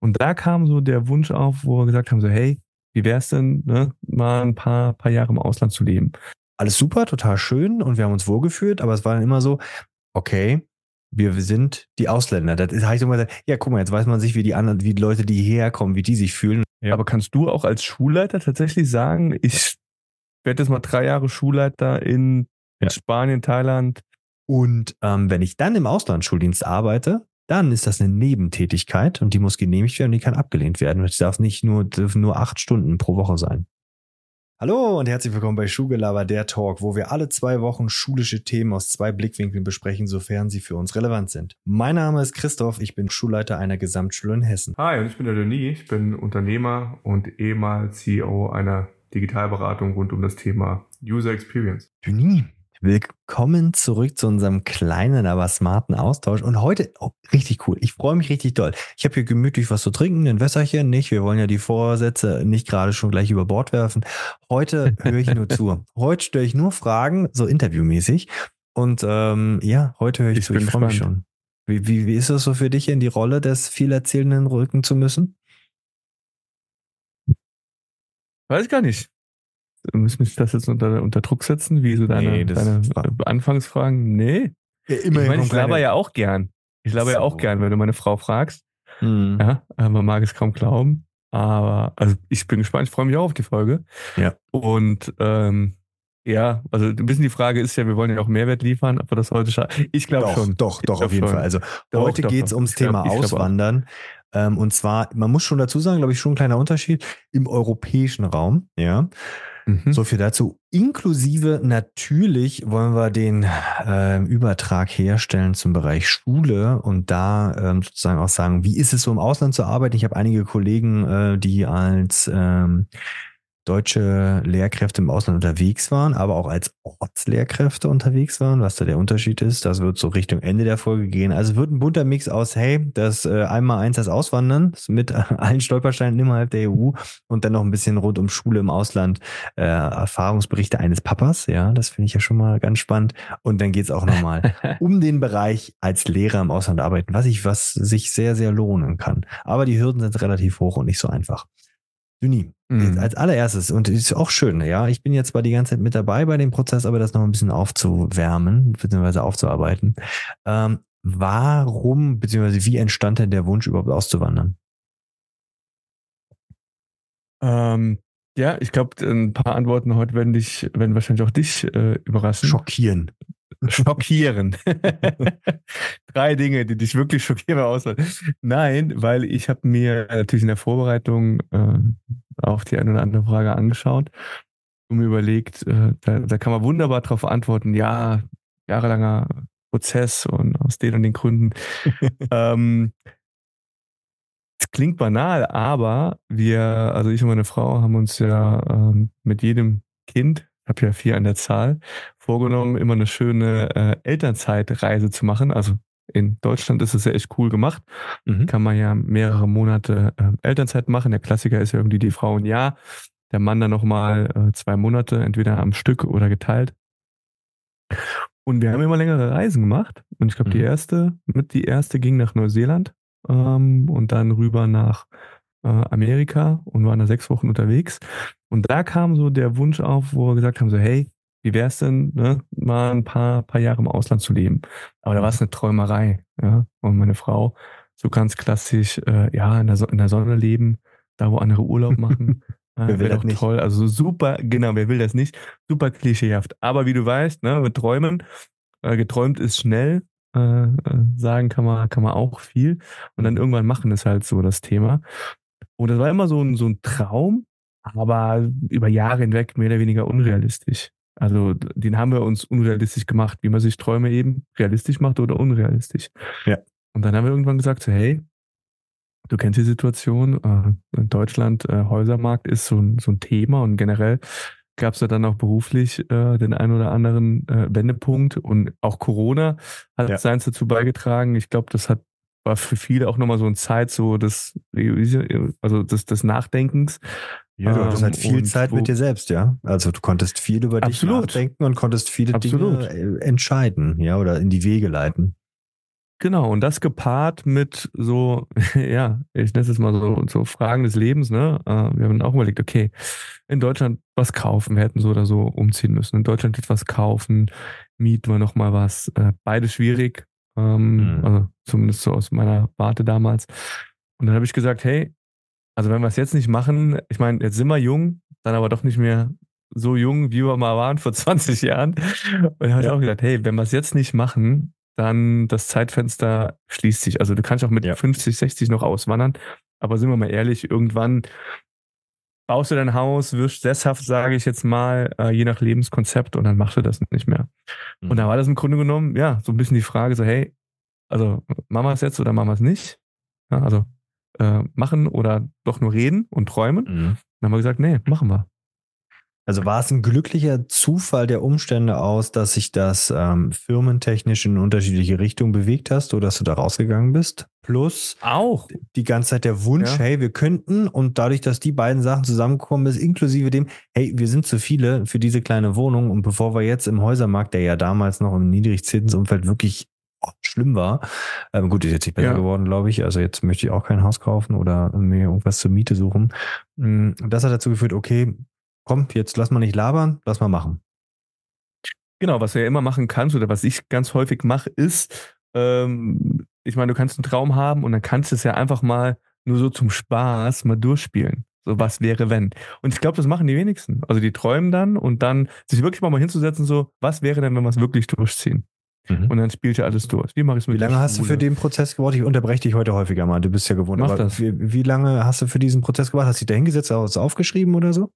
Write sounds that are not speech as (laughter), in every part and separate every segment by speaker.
Speaker 1: Und da kam so der Wunsch auf, wo wir gesagt haben, so, hey, wie wär's denn, ne, mal ein paar, paar Jahre im Ausland zu leben?
Speaker 2: Alles super, total schön und wir haben uns wohlgefühlt, aber es war dann immer so, okay, wir sind die Ausländer. Das heißt ich immer gesagt, ja, guck mal, jetzt weiß man sich, wie die anderen, wie die Leute, die hierher kommen, wie die sich fühlen.
Speaker 1: Ja. Aber kannst du auch als Schulleiter tatsächlich sagen, ich werde jetzt mal drei Jahre Schulleiter in, in Spanien, Thailand?
Speaker 2: Und ähm, wenn ich dann im Auslandsschuldienst arbeite, dann ist das eine Nebentätigkeit und die muss genehmigt werden und die kann abgelehnt werden. Es darf nicht nur, dürfen nur acht Stunden pro Woche sein. Hallo und herzlich willkommen bei Schulgelaber, der Talk, wo wir alle zwei Wochen schulische Themen aus zwei Blickwinkeln besprechen, sofern sie für uns relevant sind. Mein Name ist Christoph, ich bin Schulleiter einer Gesamtschule in Hessen.
Speaker 1: Hi, und ich bin der Denis, ich bin Unternehmer und ehemals CEO einer Digitalberatung rund um das Thema User Experience.
Speaker 2: Denis, Willkommen zurück zu unserem kleinen, aber smarten Austausch. Und heute, oh, richtig cool. Ich freue mich richtig doll. Ich habe hier gemütlich was zu trinken, ein Wässerchen nicht. Wir wollen ja die Vorsätze nicht gerade schon gleich über Bord werfen. Heute (laughs) höre ich nur zu. Heute stelle ich nur Fragen, so interviewmäßig. Und ähm, ja, heute höre ich, ich zu. Ich freue mich schon. Wie, wie, wie ist es so für dich, in die Rolle des viel Erzählenden rücken zu müssen?
Speaker 1: Weiß ich gar nicht. Müssen wir das jetzt unter, unter Druck setzen? Wie so deine, nee, deine Anfangsfragen? Nee. Ja, immer ich meine, ich laber ja auch gern. Ich laber so. ja auch gern, wenn du meine Frau fragst. Hm. Ja, äh, man mag es kaum glauben. Aber also ich bin gespannt, ich freue mich auch auf die Folge.
Speaker 2: Ja.
Speaker 1: Und ähm, ja, also ein bisschen die Frage ist ja, wir wollen ja auch Mehrwert liefern, ob wir das heute schaffen. Ich glaube schon.
Speaker 2: Doch, doch, auf jeden schon. Fall. Also doch, heute geht es ums Thema glaub, Auswandern. Ähm, und zwar, man muss schon dazu sagen, glaube ich, schon ein kleiner Unterschied im europäischen Raum. Ja. Mhm. So viel dazu. Inklusive natürlich wollen wir den äh, Übertrag herstellen zum Bereich Schule und da ähm, sozusagen auch sagen, wie ist es so im Ausland zu arbeiten? Ich habe einige Kollegen, äh, die als ähm, deutsche Lehrkräfte im Ausland unterwegs waren, aber auch als Ortslehrkräfte unterwegs waren, was da der Unterschied ist. Das wird so Richtung Ende der Folge gehen. Also wird ein bunter Mix aus, hey, das äh, einmal eins das Auswandern mit (laughs) allen Stolpersteinen innerhalb der EU und dann noch ein bisschen rund um Schule im Ausland, äh, Erfahrungsberichte eines Papas, ja, das finde ich ja schon mal ganz spannend. Und dann geht's auch nochmal (laughs) um den Bereich als Lehrer im Ausland arbeiten, was ich, was sich sehr, sehr lohnen kann. Aber die Hürden sind relativ hoch und nicht so einfach. Juni, mhm. als allererstes, und ist auch schön, ja, ich bin jetzt zwar die ganze Zeit mit dabei bei dem Prozess, aber das noch ein bisschen aufzuwärmen, beziehungsweise aufzuarbeiten. Ähm, warum, beziehungsweise wie entstand denn der Wunsch, überhaupt auszuwandern?
Speaker 1: Ähm, ja, ich glaube, ein paar Antworten heute werden dich, werden wahrscheinlich auch dich äh, überraschen.
Speaker 2: Schockieren.
Speaker 1: Schockieren. (laughs) Drei Dinge, die dich wirklich schockieren außer. Nein, weil ich habe mir natürlich in der Vorbereitung äh, auf die eine oder andere Frage angeschaut und mir überlegt, äh, da, da kann man wunderbar darauf antworten, ja, jahrelanger Prozess und aus den und den Gründen. (laughs) ähm, es klingt banal, aber wir, also ich und meine Frau haben uns ja ähm, mit jedem Kind habe ja vier an der Zahl, vorgenommen, immer eine schöne äh, Elternzeitreise zu machen. Also in Deutschland ist es ja echt cool gemacht. Mhm. Kann man ja mehrere Monate äh, Elternzeit machen. Der Klassiker ist ja irgendwie die Frau ein Jahr, der Mann dann nochmal äh, zwei Monate, entweder am Stück oder geteilt. Und wir haben immer längere Reisen gemacht. Und ich glaube, mhm. die erste, mit die erste ging nach Neuseeland ähm, und dann rüber nach äh, Amerika und waren da sechs Wochen unterwegs. Und da kam so der Wunsch auf, wo wir gesagt haben, so, hey, wie wäre es denn, ne, mal ein paar, paar Jahre im Ausland zu leben? Aber da war es eine Träumerei, ja. Und meine Frau, so ganz klassisch, äh, ja, in der, so in der Sonne leben, da wo andere Urlaub (laughs) machen.
Speaker 2: Wer will das
Speaker 1: nicht? toll. Also super, genau, wer will das nicht? Super klischeehaft. Aber wie du weißt, ne, mit Träumen, äh, geträumt ist schnell, äh, äh sagen kann man, kann man auch viel. Und dann irgendwann machen ist halt so das Thema. Und das war immer so ein, so ein Traum, aber über Jahre hinweg mehr oder weniger unrealistisch. Also den haben wir uns unrealistisch gemacht, wie man sich Träume eben realistisch macht oder unrealistisch.
Speaker 2: Ja.
Speaker 1: Und dann haben wir irgendwann gesagt, so, hey, du kennst die Situation, äh, in Deutschland äh, Häusermarkt ist so ein, so ein Thema und generell gab es ja dann auch beruflich äh, den einen oder anderen äh, Wendepunkt und auch Corona hat ja. seins dazu beigetragen. Ich glaube, das hat war für viele auch nochmal so eine Zeit so des, also des, des Nachdenkens.
Speaker 2: Ja, du hattest halt ähm, viel Zeit mit dir selbst, ja. Also du konntest viel über absolut. dich nachdenken und konntest viele absolut. Dinge äh, entscheiden, ja, oder in die Wege leiten.
Speaker 1: Genau, und das gepaart mit so, (laughs) ja, ich nenne es jetzt mal so, so Fragen des Lebens, ne? Äh, wir haben auch überlegt, okay, in Deutschland was kaufen, wir hätten so oder so umziehen müssen. In Deutschland etwas kaufen, mieten wir nochmal was. Äh, beide schwierig, ähm, mhm. also zumindest so aus meiner Warte damals. Und dann habe ich gesagt, hey, also wenn wir es jetzt nicht machen, ich meine, jetzt sind wir jung, dann aber doch nicht mehr so jung, wie wir mal waren (laughs) vor 20 Jahren. Und dann habe ich auch gesagt, hey, wenn wir es jetzt nicht machen, dann das Zeitfenster schließt sich. Also du kannst auch mit ja. 50, 60 noch auswandern. Aber sind wir mal ehrlich, irgendwann baust du dein Haus, wirst sesshaft, sage ich jetzt mal, äh, je nach Lebenskonzept und dann machst du das nicht mehr. Mhm. Und da war das im Grunde genommen, ja, so ein bisschen die Frage, so, hey, also machen wir es jetzt oder machen wir es nicht? Ja, also äh, machen oder doch nur reden und träumen. Mhm. Dann haben wir gesagt, nee, machen wir.
Speaker 2: Also war es ein glücklicher Zufall der Umstände aus, dass sich das ähm, firmentechnisch in unterschiedliche Richtungen bewegt hast oder dass du da rausgegangen bist? Plus
Speaker 1: auch
Speaker 2: die ganze Zeit der Wunsch, ja. hey, wir könnten und dadurch, dass die beiden Sachen zusammengekommen ist, inklusive dem, hey, wir sind zu viele für diese kleine Wohnung und bevor wir jetzt im Häusermarkt, der ja damals noch im Niedrigzinsumfeld wirklich schlimm war. Ähm, gut, ist jetzt nicht besser ja. geworden, glaube ich. Also jetzt möchte ich auch kein Haus kaufen oder mir irgendwas zur Miete suchen. Mm, das hat dazu geführt, okay, komm, jetzt lass mal nicht labern, lass mal machen.
Speaker 1: Genau, was du ja immer machen kannst oder was ich ganz häufig mache, ist, ähm, ich meine, du kannst einen Traum haben und dann kannst du es ja einfach mal nur so zum Spaß mal durchspielen. So, was wäre, wenn? Und ich glaube, das machen die wenigsten. Also die träumen dann und dann sich wirklich mal, mal hinzusetzen, so, was wäre denn, wenn wir es wirklich durchziehen? Mhm. Und dann spielt ja alles durch.
Speaker 2: Wie mache ich Wie lange hast du für den Prozess gewartet? Ich unterbreche dich heute häufiger mal. Du bist ja gewohnt.
Speaker 1: Mach das.
Speaker 2: Wie, wie, lange hast du für diesen Prozess gewartet? Hast du dich da hingesetzt, hast du aufgeschrieben oder so?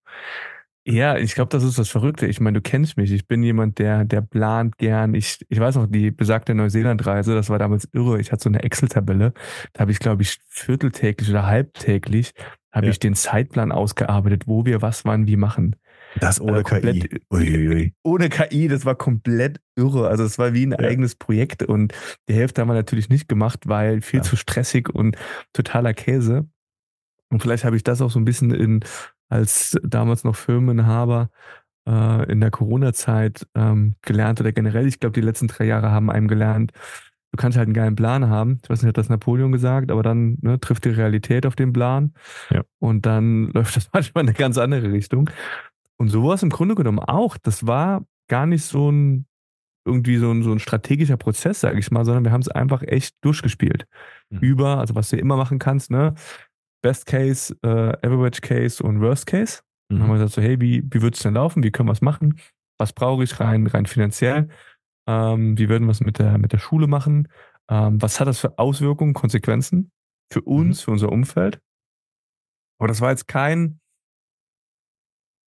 Speaker 1: Ja, ich glaube, das ist das Verrückte. Ich meine, du kennst mich. Ich bin jemand, der, der plant gern. Ich, ich weiß noch, die besagte Neuseeland-Reise, das war damals irre. Ich hatte so eine Excel-Tabelle. Da habe ich, glaube ich, vierteltäglich oder halbtäglich habe ja. ich den Zeitplan ausgearbeitet, wo wir was wann wie machen.
Speaker 2: Das ohne also komplett, KI.
Speaker 1: Uiuiui. Ohne KI, das war komplett irre. Also es war wie ein ja. eigenes Projekt und die Hälfte haben wir natürlich nicht gemacht, weil viel ja. zu stressig und totaler Käse. Und vielleicht habe ich das auch so ein bisschen in als damals noch Firmenhaber äh, in der Corona-Zeit ähm, gelernt oder generell, ich glaube, die letzten drei Jahre haben einem gelernt, du kannst halt einen geilen Plan haben. Ich weiß nicht, hat das Napoleon gesagt, aber dann ne, trifft die Realität auf den Plan ja. und dann (laughs) läuft das manchmal in eine ganz andere Richtung. Und so war es im Grunde genommen auch. Das war gar nicht so ein irgendwie so ein, so ein strategischer Prozess, sage ich mal, sondern wir haben es einfach echt durchgespielt. Mhm. Über, also was du immer machen kannst, ne? Best Case, äh, Average Case und Worst Case. Mhm. Dann haben wir gesagt, so, hey, wie, wie wird es denn laufen? Wie können wir es machen? Was brauche ich rein, rein finanziell? Ähm, wie würden wir es mit der, mit der Schule machen? Ähm, was hat das für Auswirkungen, Konsequenzen für mhm. uns, mhm. für unser Umfeld? Aber das war jetzt kein,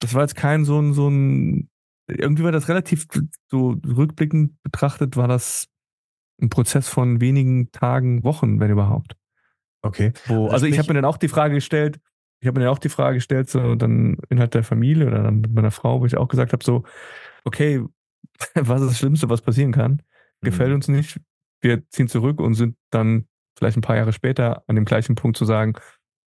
Speaker 1: das war jetzt kein so ein, so ein, irgendwie war das relativ so rückblickend betrachtet, war das ein Prozess von wenigen Tagen, Wochen, wenn überhaupt.
Speaker 2: Okay.
Speaker 1: Wo, also ich habe mir dann auch die Frage gestellt, ich habe mir dann auch die Frage gestellt, so dann innerhalb der Familie oder dann mit meiner Frau, wo ich auch gesagt habe, so, okay, (laughs) was ist das Schlimmste, was passieren kann? Gefällt mhm. uns nicht, wir ziehen zurück und sind dann vielleicht ein paar Jahre später an dem gleichen Punkt zu sagen,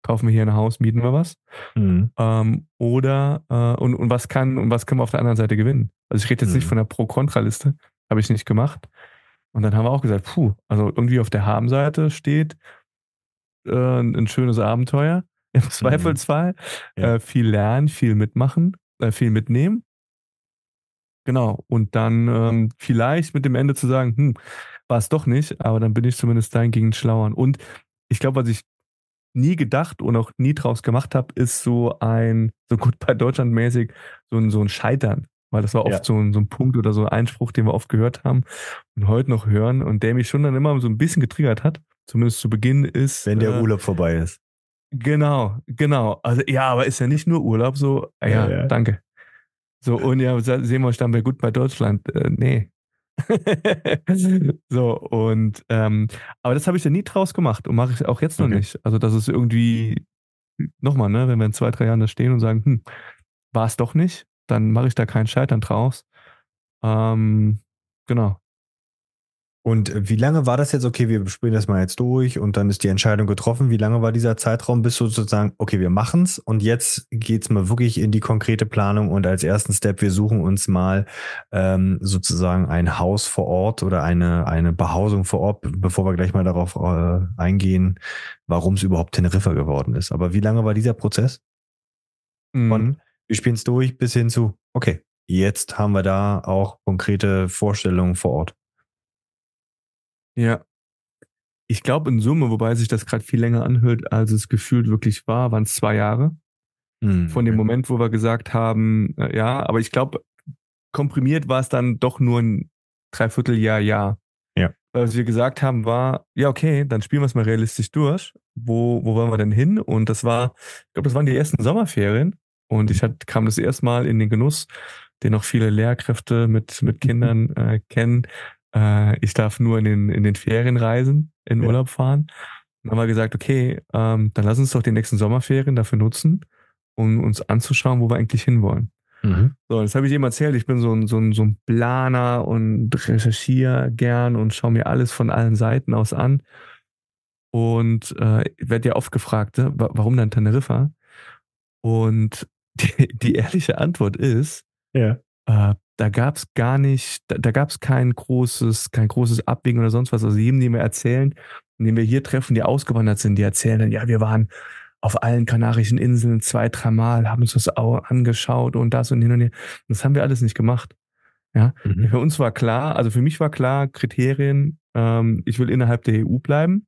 Speaker 1: kaufen wir hier ein Haus, mieten wir was. Mhm. Ähm, oder äh, und, und was kann und was können wir auf der anderen Seite gewinnen? Also ich rede jetzt mhm. nicht von der Pro-Kontra-Liste, habe ich nicht gemacht. Und dann haben wir auch gesagt, puh, also irgendwie auf der Haben-Seite steht, äh, ein schönes Abenteuer (laughs) im mhm. Zweifelsfall. Mhm. Ja. Äh, viel lernen, viel mitmachen, äh, viel mitnehmen. Genau. Und dann ähm, vielleicht mit dem Ende zu sagen, hm, war es doch nicht, aber dann bin ich zumindest dahingegen schlauern. Und ich glaube, was ich nie gedacht und auch nie draus gemacht habe, ist so ein, so gut bei Deutschland mäßig, so ein, so ein Scheitern. Weil das war oft ja. so, ein, so ein Punkt oder so ein Einspruch, den wir oft gehört haben und heute noch hören und der mich schon dann immer so ein bisschen getriggert hat zumindest zu Beginn ist.
Speaker 2: Wenn der äh, Urlaub vorbei ist.
Speaker 1: Genau, genau. Also ja, aber ist ja nicht nur Urlaub so, ah, ja, ja, ja, danke. So, (laughs) und ja, sehen wir uns dann bei gut bei Deutschland. Äh, nee. (laughs) so, und ähm, aber das habe ich ja nie draus gemacht und mache ich auch jetzt noch okay. nicht. Also, das ist irgendwie, nochmal, ne, wenn wir in zwei, drei Jahren da stehen und sagen, hm, war es doch nicht, dann mache ich da keinen Scheitern draus. Ähm, genau.
Speaker 2: Und wie lange war das jetzt? Okay, wir spielen das mal jetzt durch und dann ist die Entscheidung getroffen. Wie lange war dieser Zeitraum, bis sozusagen, okay, wir machen's und jetzt geht's mal wirklich in die konkrete Planung und als ersten Step, wir suchen uns mal ähm, sozusagen ein Haus vor Ort oder eine, eine Behausung vor Ort, bevor wir gleich mal darauf äh, eingehen, warum es überhaupt Teneriffa geworden ist. Aber wie lange war dieser Prozess? Mhm. Von wir spielen es durch bis hin zu, okay, jetzt haben wir da auch konkrete Vorstellungen vor Ort.
Speaker 1: Ja. Ich glaube in Summe, wobei sich das gerade viel länger anhört, als es gefühlt wirklich war, waren es zwei Jahre. Hm, Von dem Moment, wo wir gesagt haben, äh, ja, aber ich glaube, komprimiert war es dann doch nur ein Dreivierteljahr, Jahr.
Speaker 2: Ja.
Speaker 1: Was wir gesagt haben, war, ja, okay, dann spielen wir es mal realistisch durch. Wo, wo wollen wir denn hin? Und das war, ich glaube, das waren die ersten Sommerferien. Und ich hat, kam das erste Mal in den Genuss, den auch viele Lehrkräfte mit, mit (laughs) Kindern äh, kennen, äh, ich darf nur in den, in den Ferien reisen, in ja. Urlaub fahren. dann haben wir gesagt, okay, ähm, dann lass uns doch die nächsten Sommerferien dafür nutzen, um uns anzuschauen, wo wir eigentlich hinwollen. Mhm. So, das habe ich eben erzählt. Ich bin so ein, so ein, so ein Planer und recherchiere gern und schaue mir alles von allen Seiten aus an. Und äh, werde ja oft gefragt, ne, warum dann Teneriffa? Und (laughs) die, die ehrliche Antwort ist,
Speaker 2: ja.
Speaker 1: äh, da gab es gar nicht, da, da gab es kein großes, kein großes Abwägen oder sonst was. Also jedem, den wir erzählen, den wir hier treffen, die ausgewandert sind, die erzählen dann, ja, wir waren auf allen Kanarischen Inseln zwei, dreimal, haben uns das auch angeschaut und das und hin und her. Das haben wir alles nicht gemacht. Ja, mhm. für uns war klar, also für mich war klar, Kriterien, ähm, ich will innerhalb der EU bleiben.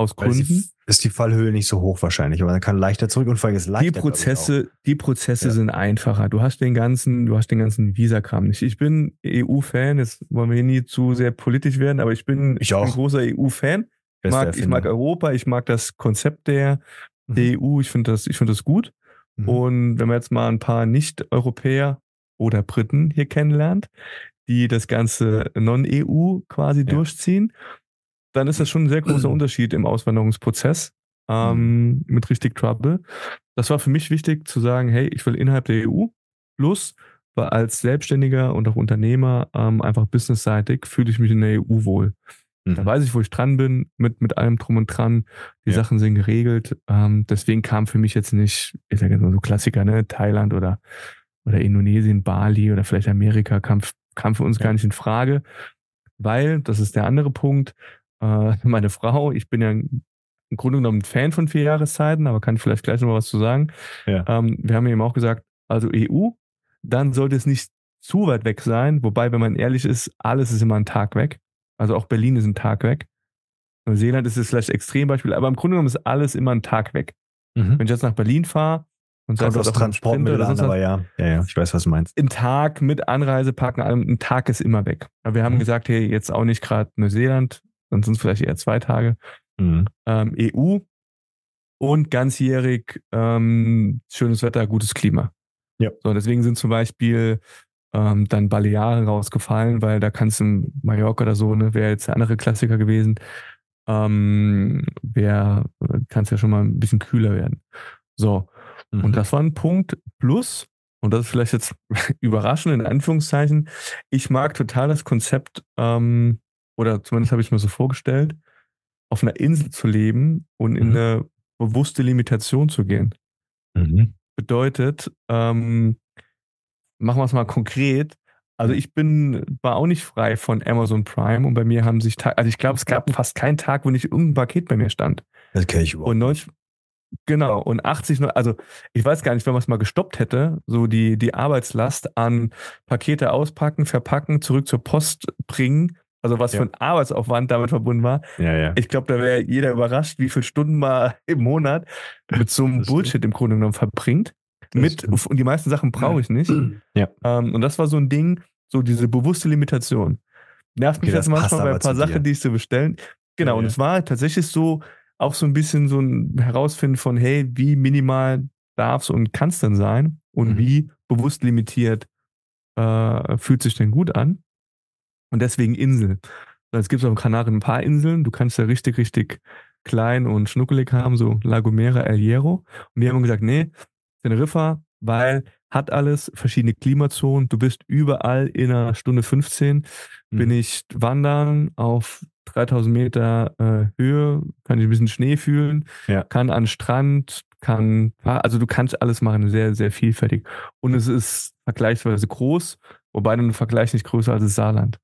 Speaker 1: Aus Gründen. Die,
Speaker 2: ist die Fallhöhe nicht so hoch wahrscheinlich, aber man kann leichter zurück und allem ist leichter.
Speaker 1: Die Prozesse, die Prozesse ja. sind einfacher. Du hast den ganzen, du hast den ganzen Visakram nicht. Ich bin EU-Fan, jetzt wollen wir hier nie zu sehr politisch werden, aber ich bin
Speaker 2: ich auch.
Speaker 1: ein großer EU-Fan. Ich mag, ich mag Europa, ich mag das Konzept der, mhm. der EU, ich finde das, ich finde das gut. Mhm. Und wenn man jetzt mal ein paar Nicht-Europäer oder Briten hier kennenlernt, die das ganze Non-EU quasi ja. durchziehen dann ist das schon ein sehr großer (clears throat) Unterschied im Auswanderungsprozess ähm, mit richtig Trouble. Das war für mich wichtig zu sagen, hey, ich will innerhalb der EU plus, als Selbstständiger und auch Unternehmer ähm, einfach businessseitig fühle ich mich in der EU wohl. Mhm. Da weiß ich, wo ich dran bin, mit, mit allem drum und dran. Die ja. Sachen sind geregelt. Ähm, deswegen kam für mich jetzt nicht, ich sage jetzt mal so Klassiker, ne, Thailand oder, oder Indonesien, Bali oder vielleicht Amerika kam, kam für uns ja. gar nicht in Frage. Weil, das ist der andere Punkt, äh, meine Frau, ich bin ja im Grunde genommen Fan von vier Jahreszeiten, aber kann ich vielleicht gleich noch mal was zu sagen. Ja. Ähm, wir haben eben auch gesagt, also EU, dann sollte es nicht zu weit weg sein, wobei, wenn man ehrlich ist, alles ist immer ein Tag weg. Also auch Berlin ist ein Tag weg. Neuseeland ist jetzt vielleicht Extrembeispiel, aber im Grunde genommen ist alles immer ein Tag weg. Mhm. Wenn ich jetzt nach Berlin fahre
Speaker 2: und Kommt aus Transportmittel an, aber ja. ja, ja, ich weiß, was du meinst.
Speaker 1: Ein Tag mit Anreisepacken, ein Tag ist immer weg. Aber wir haben mhm. gesagt, hey, jetzt auch nicht gerade Neuseeland, dann sind es vielleicht eher zwei Tage. Mhm. Ähm, EU und ganzjährig ähm, schönes Wetter, gutes Klima.
Speaker 2: Ja.
Speaker 1: So, deswegen sind zum Beispiel ähm, dann Balearen rausgefallen, weil da kannst du Mallorca oder so, ne, wäre jetzt der andere Klassiker gewesen, ähm, wäre, kann es ja schon mal ein bisschen kühler werden. So. Mhm. Und das war ein Punkt. Plus, und das ist vielleicht jetzt (laughs) überraschend in Anführungszeichen, ich mag total das Konzept ähm, oder zumindest habe ich mir so vorgestellt, auf einer Insel zu leben und in mhm. eine bewusste Limitation zu gehen. Mhm. Bedeutet, ähm, machen wir es mal konkret. Also ich bin, war auch nicht frei von Amazon Prime und bei mir haben sich, also ich glaube, es gab fast keinen Tag, wo nicht irgendein Paket bei mir stand.
Speaker 2: Das kenne ich überhaupt.
Speaker 1: Und 90, Genau, und 80, also ich weiß gar nicht, wenn man es mal gestoppt hätte, so die, die Arbeitslast an Pakete auspacken, verpacken, zurück zur Post bringen, also was ja. für ein Arbeitsaufwand damit verbunden war.
Speaker 2: Ja, ja.
Speaker 1: Ich glaube, da wäre jeder überrascht, wie viele Stunden man (laughs) im Monat mit so einem Bullshit im Grunde genommen verbringt. mit, und die meisten Sachen brauche ich nicht. (clears throat)
Speaker 2: Ja.
Speaker 1: Ähm, und das war so ein Ding, so diese bewusste Limitation. Nervt mich okay, jetzt manchmal bei ein paar Sachen, die ich so bestellen. Genau, und es war tatsächlich so, auch so ein bisschen so ein Herausfinden von, hey, wie minimal darf es und kann es denn sein? Und mhm. wie bewusst limitiert äh, fühlt sich denn gut an? Und deswegen Insel. Es gibt auf den Kanaren ein paar Inseln. Du kannst ja richtig, richtig klein und schnuckelig haben, so La Gomera, El Hierro. Und die haben gesagt, nee, Teneriffa, weil hat alles, verschiedene Klimazonen, du bist überall in einer Stunde 15, mhm. bin ich wandern auf 3000 Meter äh, Höhe, kann ich ein bisschen Schnee fühlen, ja. kann an Strand, kann, also du kannst alles machen, sehr, sehr vielfältig. Und es ist vergleichsweise groß, wobei du einen Vergleich nicht größer als das Saarland.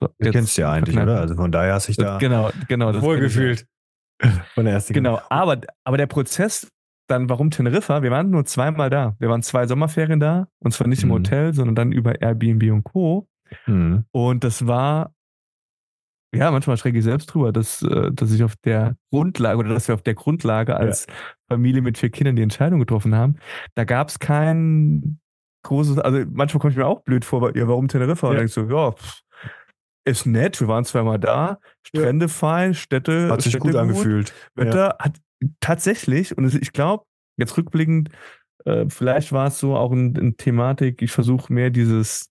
Speaker 2: So, du kennst ja eigentlich, oder? Also von daher hast du dich da
Speaker 1: genau, genau,
Speaker 2: wohlgefühlt. (laughs)
Speaker 1: Von der ersten Genau, aber, aber der Prozess, dann warum Teneriffa? Wir waren nur zweimal da. Wir waren zwei Sommerferien da, und zwar nicht im mhm. Hotel, sondern dann über Airbnb und Co. Mhm. Und das war ja, manchmal schrecke ich selbst drüber, dass, äh, dass ich auf der Grundlage oder dass wir auf der Grundlage als ja. Familie mit vier Kindern die Entscheidung getroffen haben. Da gab es kein großes, also manchmal komme ich mir auch blöd vor, ja, warum Teneriffa? Ja. Und denkst so, ja, pff, ist nett, wir waren zweimal da, Strände ja. fein, Städte.
Speaker 2: Hat sich
Speaker 1: Städte
Speaker 2: gut angefühlt.
Speaker 1: Wetter hat tatsächlich, und ich glaube, jetzt rückblickend, äh, vielleicht war es so auch eine ein Thematik, ich versuche mehr dieses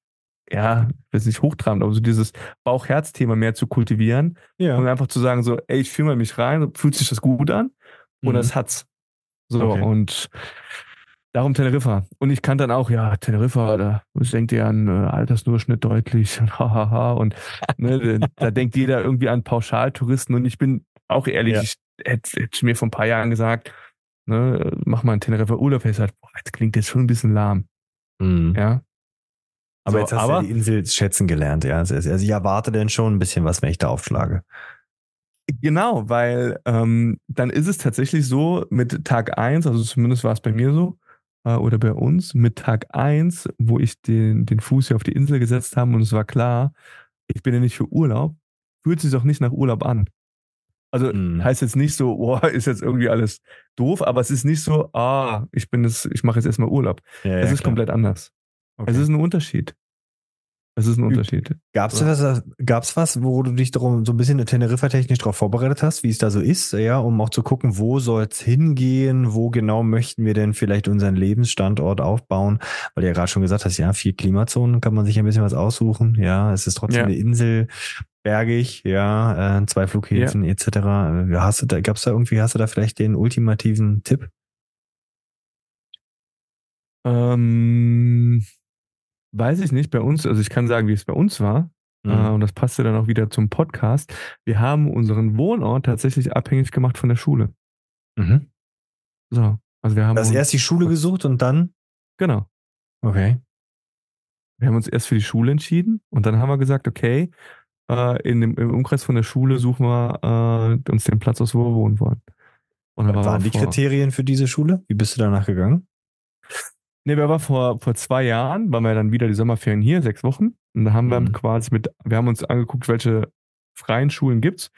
Speaker 1: ja, das ist nicht hochtrabend, aber so dieses Bauch-Herz-Thema mehr zu kultivieren ja. und einfach zu sagen, so, ey, ich fühle mich rein, fühlt sich das gut an und mhm. das hat's. So, okay. und darum Teneriffa. Und ich kann dann auch, ja, Teneriffa, da denkt ihr an äh, Altersdurchschnitt deutlich, hahaha, und ne, da denkt jeder irgendwie an Pauschaltouristen und ich bin auch ehrlich, ja. ich hätte, hätte mir vor ein paar Jahren gesagt, ne, mach mal einen Teneriffa Urlaub, ich gesagt, boah, das klingt jetzt schon ein bisschen lahm. Mhm. Ja,
Speaker 2: aber so, jetzt hast aber, du die Insel schätzen gelernt, ja. Also, also ich erwarte denn schon ein bisschen was, wenn ich da aufschlage.
Speaker 1: Genau, weil ähm, dann ist es tatsächlich so, mit Tag eins, also zumindest war es bei mir so, äh, oder bei uns, mit Tag eins, wo ich den, den Fuß hier auf die Insel gesetzt habe und es war klar, ich bin ja nicht für Urlaub, fühlt sich doch nicht nach Urlaub an. Also mhm. heißt jetzt nicht so, boah, (laughs) ist jetzt irgendwie alles doof, aber es ist nicht so, ah, ich bin es, ich mache jetzt erstmal Urlaub. Ja, es ja, ist klar. komplett anders. Okay. Es ist ein Unterschied. Es ist ein Unterschied.
Speaker 2: Gab es was, gab's was, wo du dich darum so ein bisschen Teneriffa-technisch darauf vorbereitet hast, wie es da so ist, ja, um auch zu gucken, wo soll es hingehen, wo genau möchten wir denn vielleicht unseren Lebensstandort aufbauen? Weil du ja gerade schon gesagt hast, ja, vier Klimazonen kann man sich ein bisschen was aussuchen. Ja, es ist trotzdem ja. eine Insel, bergig, ja, äh, zwei Flughäfen ja. etc. Hast du da, gab's da irgendwie, hast du da vielleicht den ultimativen Tipp?
Speaker 1: Ähm, Weiß ich nicht, bei uns, also ich kann sagen, wie es bei uns war. Mhm. Äh, und das passte dann auch wieder zum Podcast. Wir haben unseren Wohnort tatsächlich abhängig gemacht von der Schule.
Speaker 2: Mhm. So. Also wir haben. Also erst die Schule gesucht und dann?
Speaker 1: Genau.
Speaker 2: Okay.
Speaker 1: Wir haben uns erst für die Schule entschieden und dann haben wir gesagt, okay, äh, in dem, im Umkreis von der Schule suchen wir äh, uns den Platz aus, wo wir wohnen wollen.
Speaker 2: Und Was waren die Kriterien für diese Schule? Wie bist du danach gegangen?
Speaker 1: Nee, wir waren vor, vor zwei Jahren, waren wir dann wieder die Sommerferien hier, sechs Wochen. Und da haben mhm. wir quasi mit, wir haben uns angeguckt, welche freien Schulen gibt's.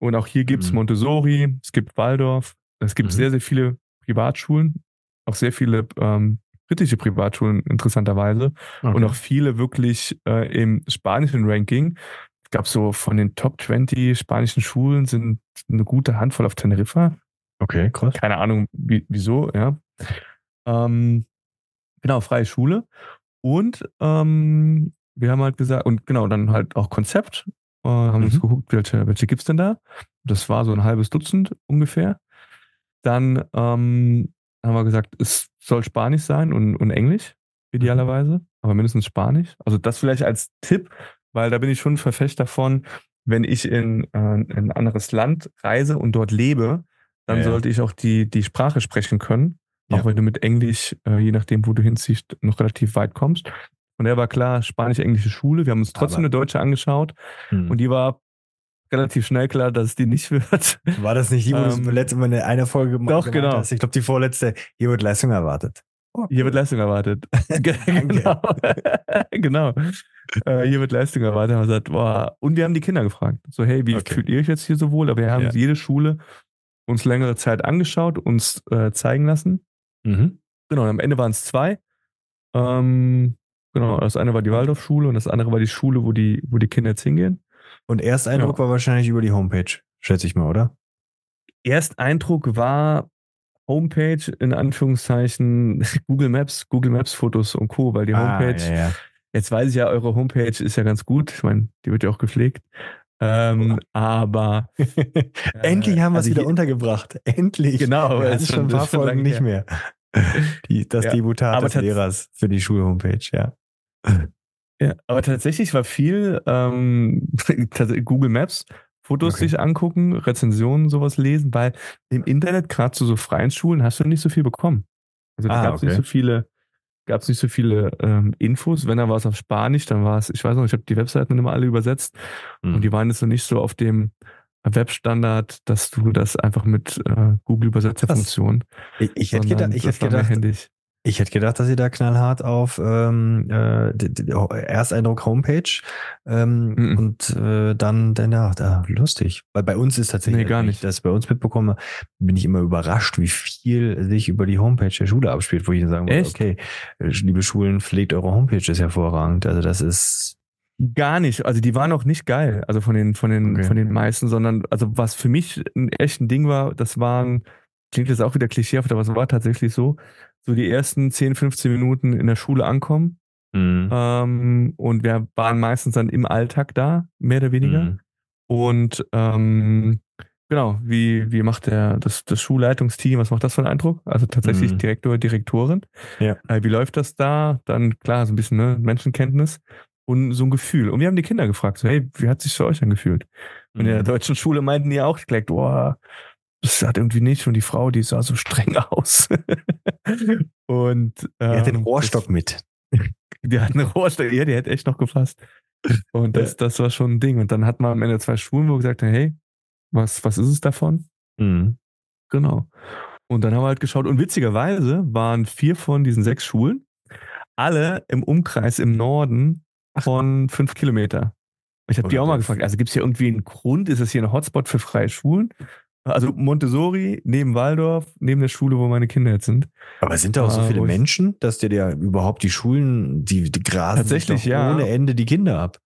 Speaker 1: Und auch hier gibt's mhm. Montessori, es gibt Waldorf, es gibt mhm. sehr, sehr viele Privatschulen, auch sehr viele ähm, britische Privatschulen interessanterweise okay. und auch viele wirklich äh, im spanischen Ranking. Es gab so von den Top 20 spanischen Schulen sind eine gute Handvoll auf Teneriffa.
Speaker 2: Okay, krass.
Speaker 1: Keine Ahnung, wie, wieso, ja. Ähm, Genau, freie Schule. Und ähm, wir haben halt gesagt, und genau, dann halt auch Konzept. Äh, haben mhm. uns geguckt, welche, welche gibt es denn da? Das war so ein halbes Dutzend ungefähr. Dann ähm, haben wir gesagt, es soll Spanisch sein und, und Englisch, idealerweise, mhm. aber mindestens Spanisch. Also das vielleicht als Tipp, weil da bin ich schon Verfechter von, wenn ich in, äh, in ein anderes Land reise und dort lebe, dann ja, sollte ich auch die, die Sprache sprechen können. Auch ja. wenn du mit Englisch, äh, je nachdem, wo du hinziehst, noch relativ weit kommst. Und er war klar, spanisch-englische Schule. Wir haben uns trotzdem Aber, eine deutsche angeschaut. Hm. Und die war relativ schnell klar, dass es die nicht wird. (laughs)
Speaker 2: War das nicht die, wo ähm, du letzte Mal in einer Folge
Speaker 1: Doch, genau. Hast?
Speaker 2: Ich glaube, die vorletzte, hier wird Leistung erwartet.
Speaker 1: Oh. Hier wird Leistung erwartet. (laughs) (laughs) genau. genau. Äh, hier wird Leistung erwartet. Und, gesagt, boah. und wir haben die Kinder gefragt. So, hey, wie okay. fühlt ihr euch jetzt hier so wohl? Aber wir haben ja. jede Schule uns längere Zeit angeschaut, uns äh, zeigen lassen. Mhm. Genau, und am Ende waren es zwei. Ähm, genau, das eine war die Waldorfschule und das andere war die Schule, wo die, wo die Kinder jetzt hingehen.
Speaker 2: Und Ersteindruck ja. war wahrscheinlich über die Homepage, schätze ich mal, oder?
Speaker 1: Ersteindruck war Homepage in Anführungszeichen (laughs) Google Maps, Google Maps Fotos und Co., weil die ah, Homepage, ah, ja, ja. jetzt weiß ich ja, eure Homepage ist ja ganz gut. Ich meine, die wird ja auch gepflegt. Ähm, aber (laughs)
Speaker 2: endlich haben wir es also wieder untergebracht. (laughs) Endlich.
Speaker 1: Genau,
Speaker 2: es ist schon ein paar Folgen nicht mehr. die, das ja, Debutat des Lehrers für die Schulhomepage, ja.
Speaker 1: Ja, aber tatsächlich war viel ähm, (laughs) Google Maps, Fotos okay. sich angucken, Rezensionen, sowas lesen, weil im Internet, gerade zu so freien Schulen, hast du nicht so viel bekommen. Also da ah, gab es okay. nicht so viele, gab es nicht so viele ähm, Infos. Wenn da war es auf Spanisch, dann war es, ich weiß noch, ich habe die Webseiten immer alle übersetzt mhm. und die waren jetzt noch nicht so auf dem Webstandard, dass du das einfach mit äh, Google Übersetzerfunktion.
Speaker 2: Ich, ich hätte gedacht, ich hätte gedacht, ich hätte gedacht, dass ihr da knallhart auf ähm, äh, Ersteindruck Homepage ähm, mhm. und äh, dann danach, da lustig. Weil bei uns ist tatsächlich,
Speaker 1: nee, gar nicht.
Speaker 2: dass ich bei uns mitbekomme, bin ich immer überrascht, wie viel sich über die Homepage der Schule abspielt, wo ich sagen würde, okay, liebe Schulen, pflegt eure Homepage, ist hervorragend. Also das ist
Speaker 1: Gar nicht. Also die waren auch nicht geil, also von den, von den, okay. von den meisten, sondern also was für mich ein echtes Ding war, das waren, klingt jetzt auch wieder klischeehaft, aber es war tatsächlich so, so die ersten 10, 15 Minuten in der Schule ankommen. Mhm. Ähm, und wir waren meistens dann im Alltag da, mehr oder weniger. Mhm. Und ähm, genau, wie, wie macht der, das, das Schulleitungsteam, was macht das für einen Eindruck? Also tatsächlich mhm. Direktor, Direktorin.
Speaker 2: Ja.
Speaker 1: Äh, wie läuft das da? Dann klar, so ein bisschen ne, Menschenkenntnis und so ein Gefühl. Und wir haben die Kinder gefragt, so, hey, wie hat sich für euch angefühlt? Und in der mhm. deutschen Schule meinten die auch gleich, oh, das hat irgendwie nicht. Und die Frau, die sah so streng (laughs) aus. und
Speaker 2: ähm, die hat den ähm, Rohrstock das, mit. (laughs)
Speaker 1: Die hat einen Rohrstock, ja, die hat echt noch gefasst. Und das, das war schon ein Ding. Und dann hat man am Ende zwei Schulen, wo gesagt haben, hey, was, was ist es davon? Mhm. Genau. Und dann haben wir halt geschaut. Und witzigerweise waren vier von diesen sechs Schulen alle im Umkreis im Norden von fünf Kilometer. Ich habe die auch mal gefragt, also gibt es hier irgendwie einen Grund? Ist es hier ein Hotspot für freie Schulen? Also Montessori neben Waldorf, neben der Schule, wo meine Kinder jetzt sind.
Speaker 2: Aber sind da auch so viele Menschen, dass dir ja überhaupt die Schulen, die, die grasen
Speaker 1: tatsächlich ja.
Speaker 2: ohne Ende die Kinder ab?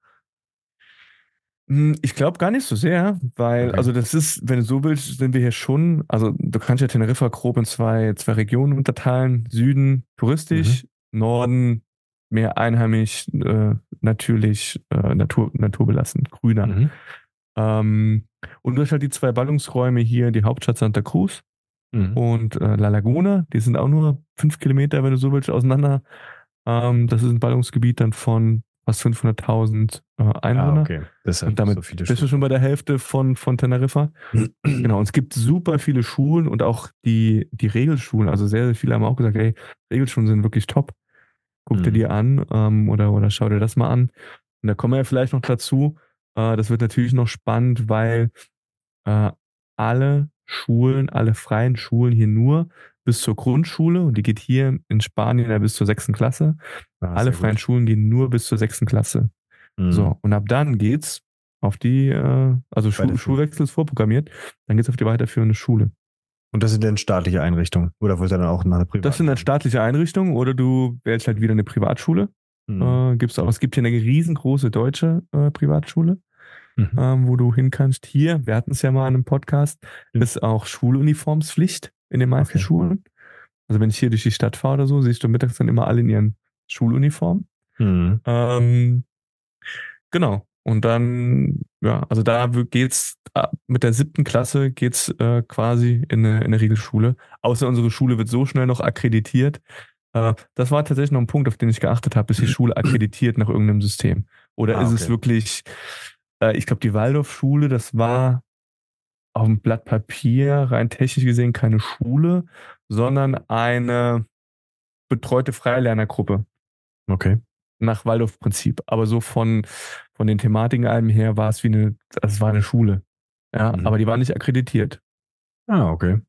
Speaker 1: Hm, ich glaube gar nicht so sehr, weil, okay. also das ist, wenn du so willst, sind wir hier schon, also du kannst ja Teneriffa grob in zwei, zwei Regionen unterteilen. Süden touristisch, mhm. Norden mehr einheimisch, äh, natürlich äh, Natur, naturbelassen, grüner. Mhm. Ähm, und du hast halt die zwei Ballungsräume hier, die Hauptstadt Santa Cruz mhm. und äh, La Laguna. Die sind auch nur fünf Kilometer, wenn du so willst, auseinander. Ähm, das ist ein Ballungsgebiet dann von fast 500.000 äh, Einwohner. Ah, okay. Das und damit so viele bist du schon bei der Hälfte von, von Teneriffa. genau, und es gibt super viele Schulen und auch die, die Regelschulen. Also sehr, sehr viele haben auch gesagt, hey, Regelschulen sind wirklich top. Guck mhm. dir die an ähm, oder, oder schau dir das mal an. Und da kommen wir ja vielleicht noch dazu. Äh, das wird natürlich noch spannend, weil äh, alle Schulen, alle freien Schulen hier nur bis zur Grundschule und die geht hier in Spanien ja bis zur sechsten Klasse. Ah, alle freien gut. Schulen gehen nur bis zur sechsten Klasse. Mhm. So, und ab dann geht's auf die, äh, also Schul Schulwechsel ist vorprogrammiert, dann geht's auf die weiterführende Schule.
Speaker 2: Und das sind dann staatliche Einrichtungen? Oder wird dann auch nach einer
Speaker 1: Privatschule? Das sind dann staatliche Einrichtungen oder du wählst halt wieder eine Privatschule. Mhm. Äh, gibt's auch. Es gibt hier eine riesengroße deutsche äh, Privatschule, mhm. ähm, wo du hin kannst. Hier, wir hatten es ja mal in einem Podcast, mhm. ist auch Schuluniformspflicht in den meisten okay. Schulen. Also wenn ich hier durch die Stadt fahre oder so, siehst du mittags dann immer alle in ihren Schuluniformen. Mhm. Ähm, genau. Und dann, ja, also da geht's äh, mit der siebten Klasse geht's äh, quasi in eine, in eine Regelschule. Außer unsere Schule wird so schnell noch akkreditiert. Äh, das war tatsächlich noch ein Punkt, auf den ich geachtet habe. Ist die Schule akkreditiert nach irgendeinem System? Oder ah, ist okay. es wirklich, äh, ich glaube, die Waldorfschule, das war auf dem Blatt Papier rein technisch gesehen keine Schule, sondern eine betreute Freilernergruppe.
Speaker 2: Okay
Speaker 1: nach Waldorf-Prinzip. Aber so von, von den Thematiken allem her war es wie eine, es war eine Schule. Ja, mhm. aber die war nicht akkreditiert.
Speaker 2: Ah, okay.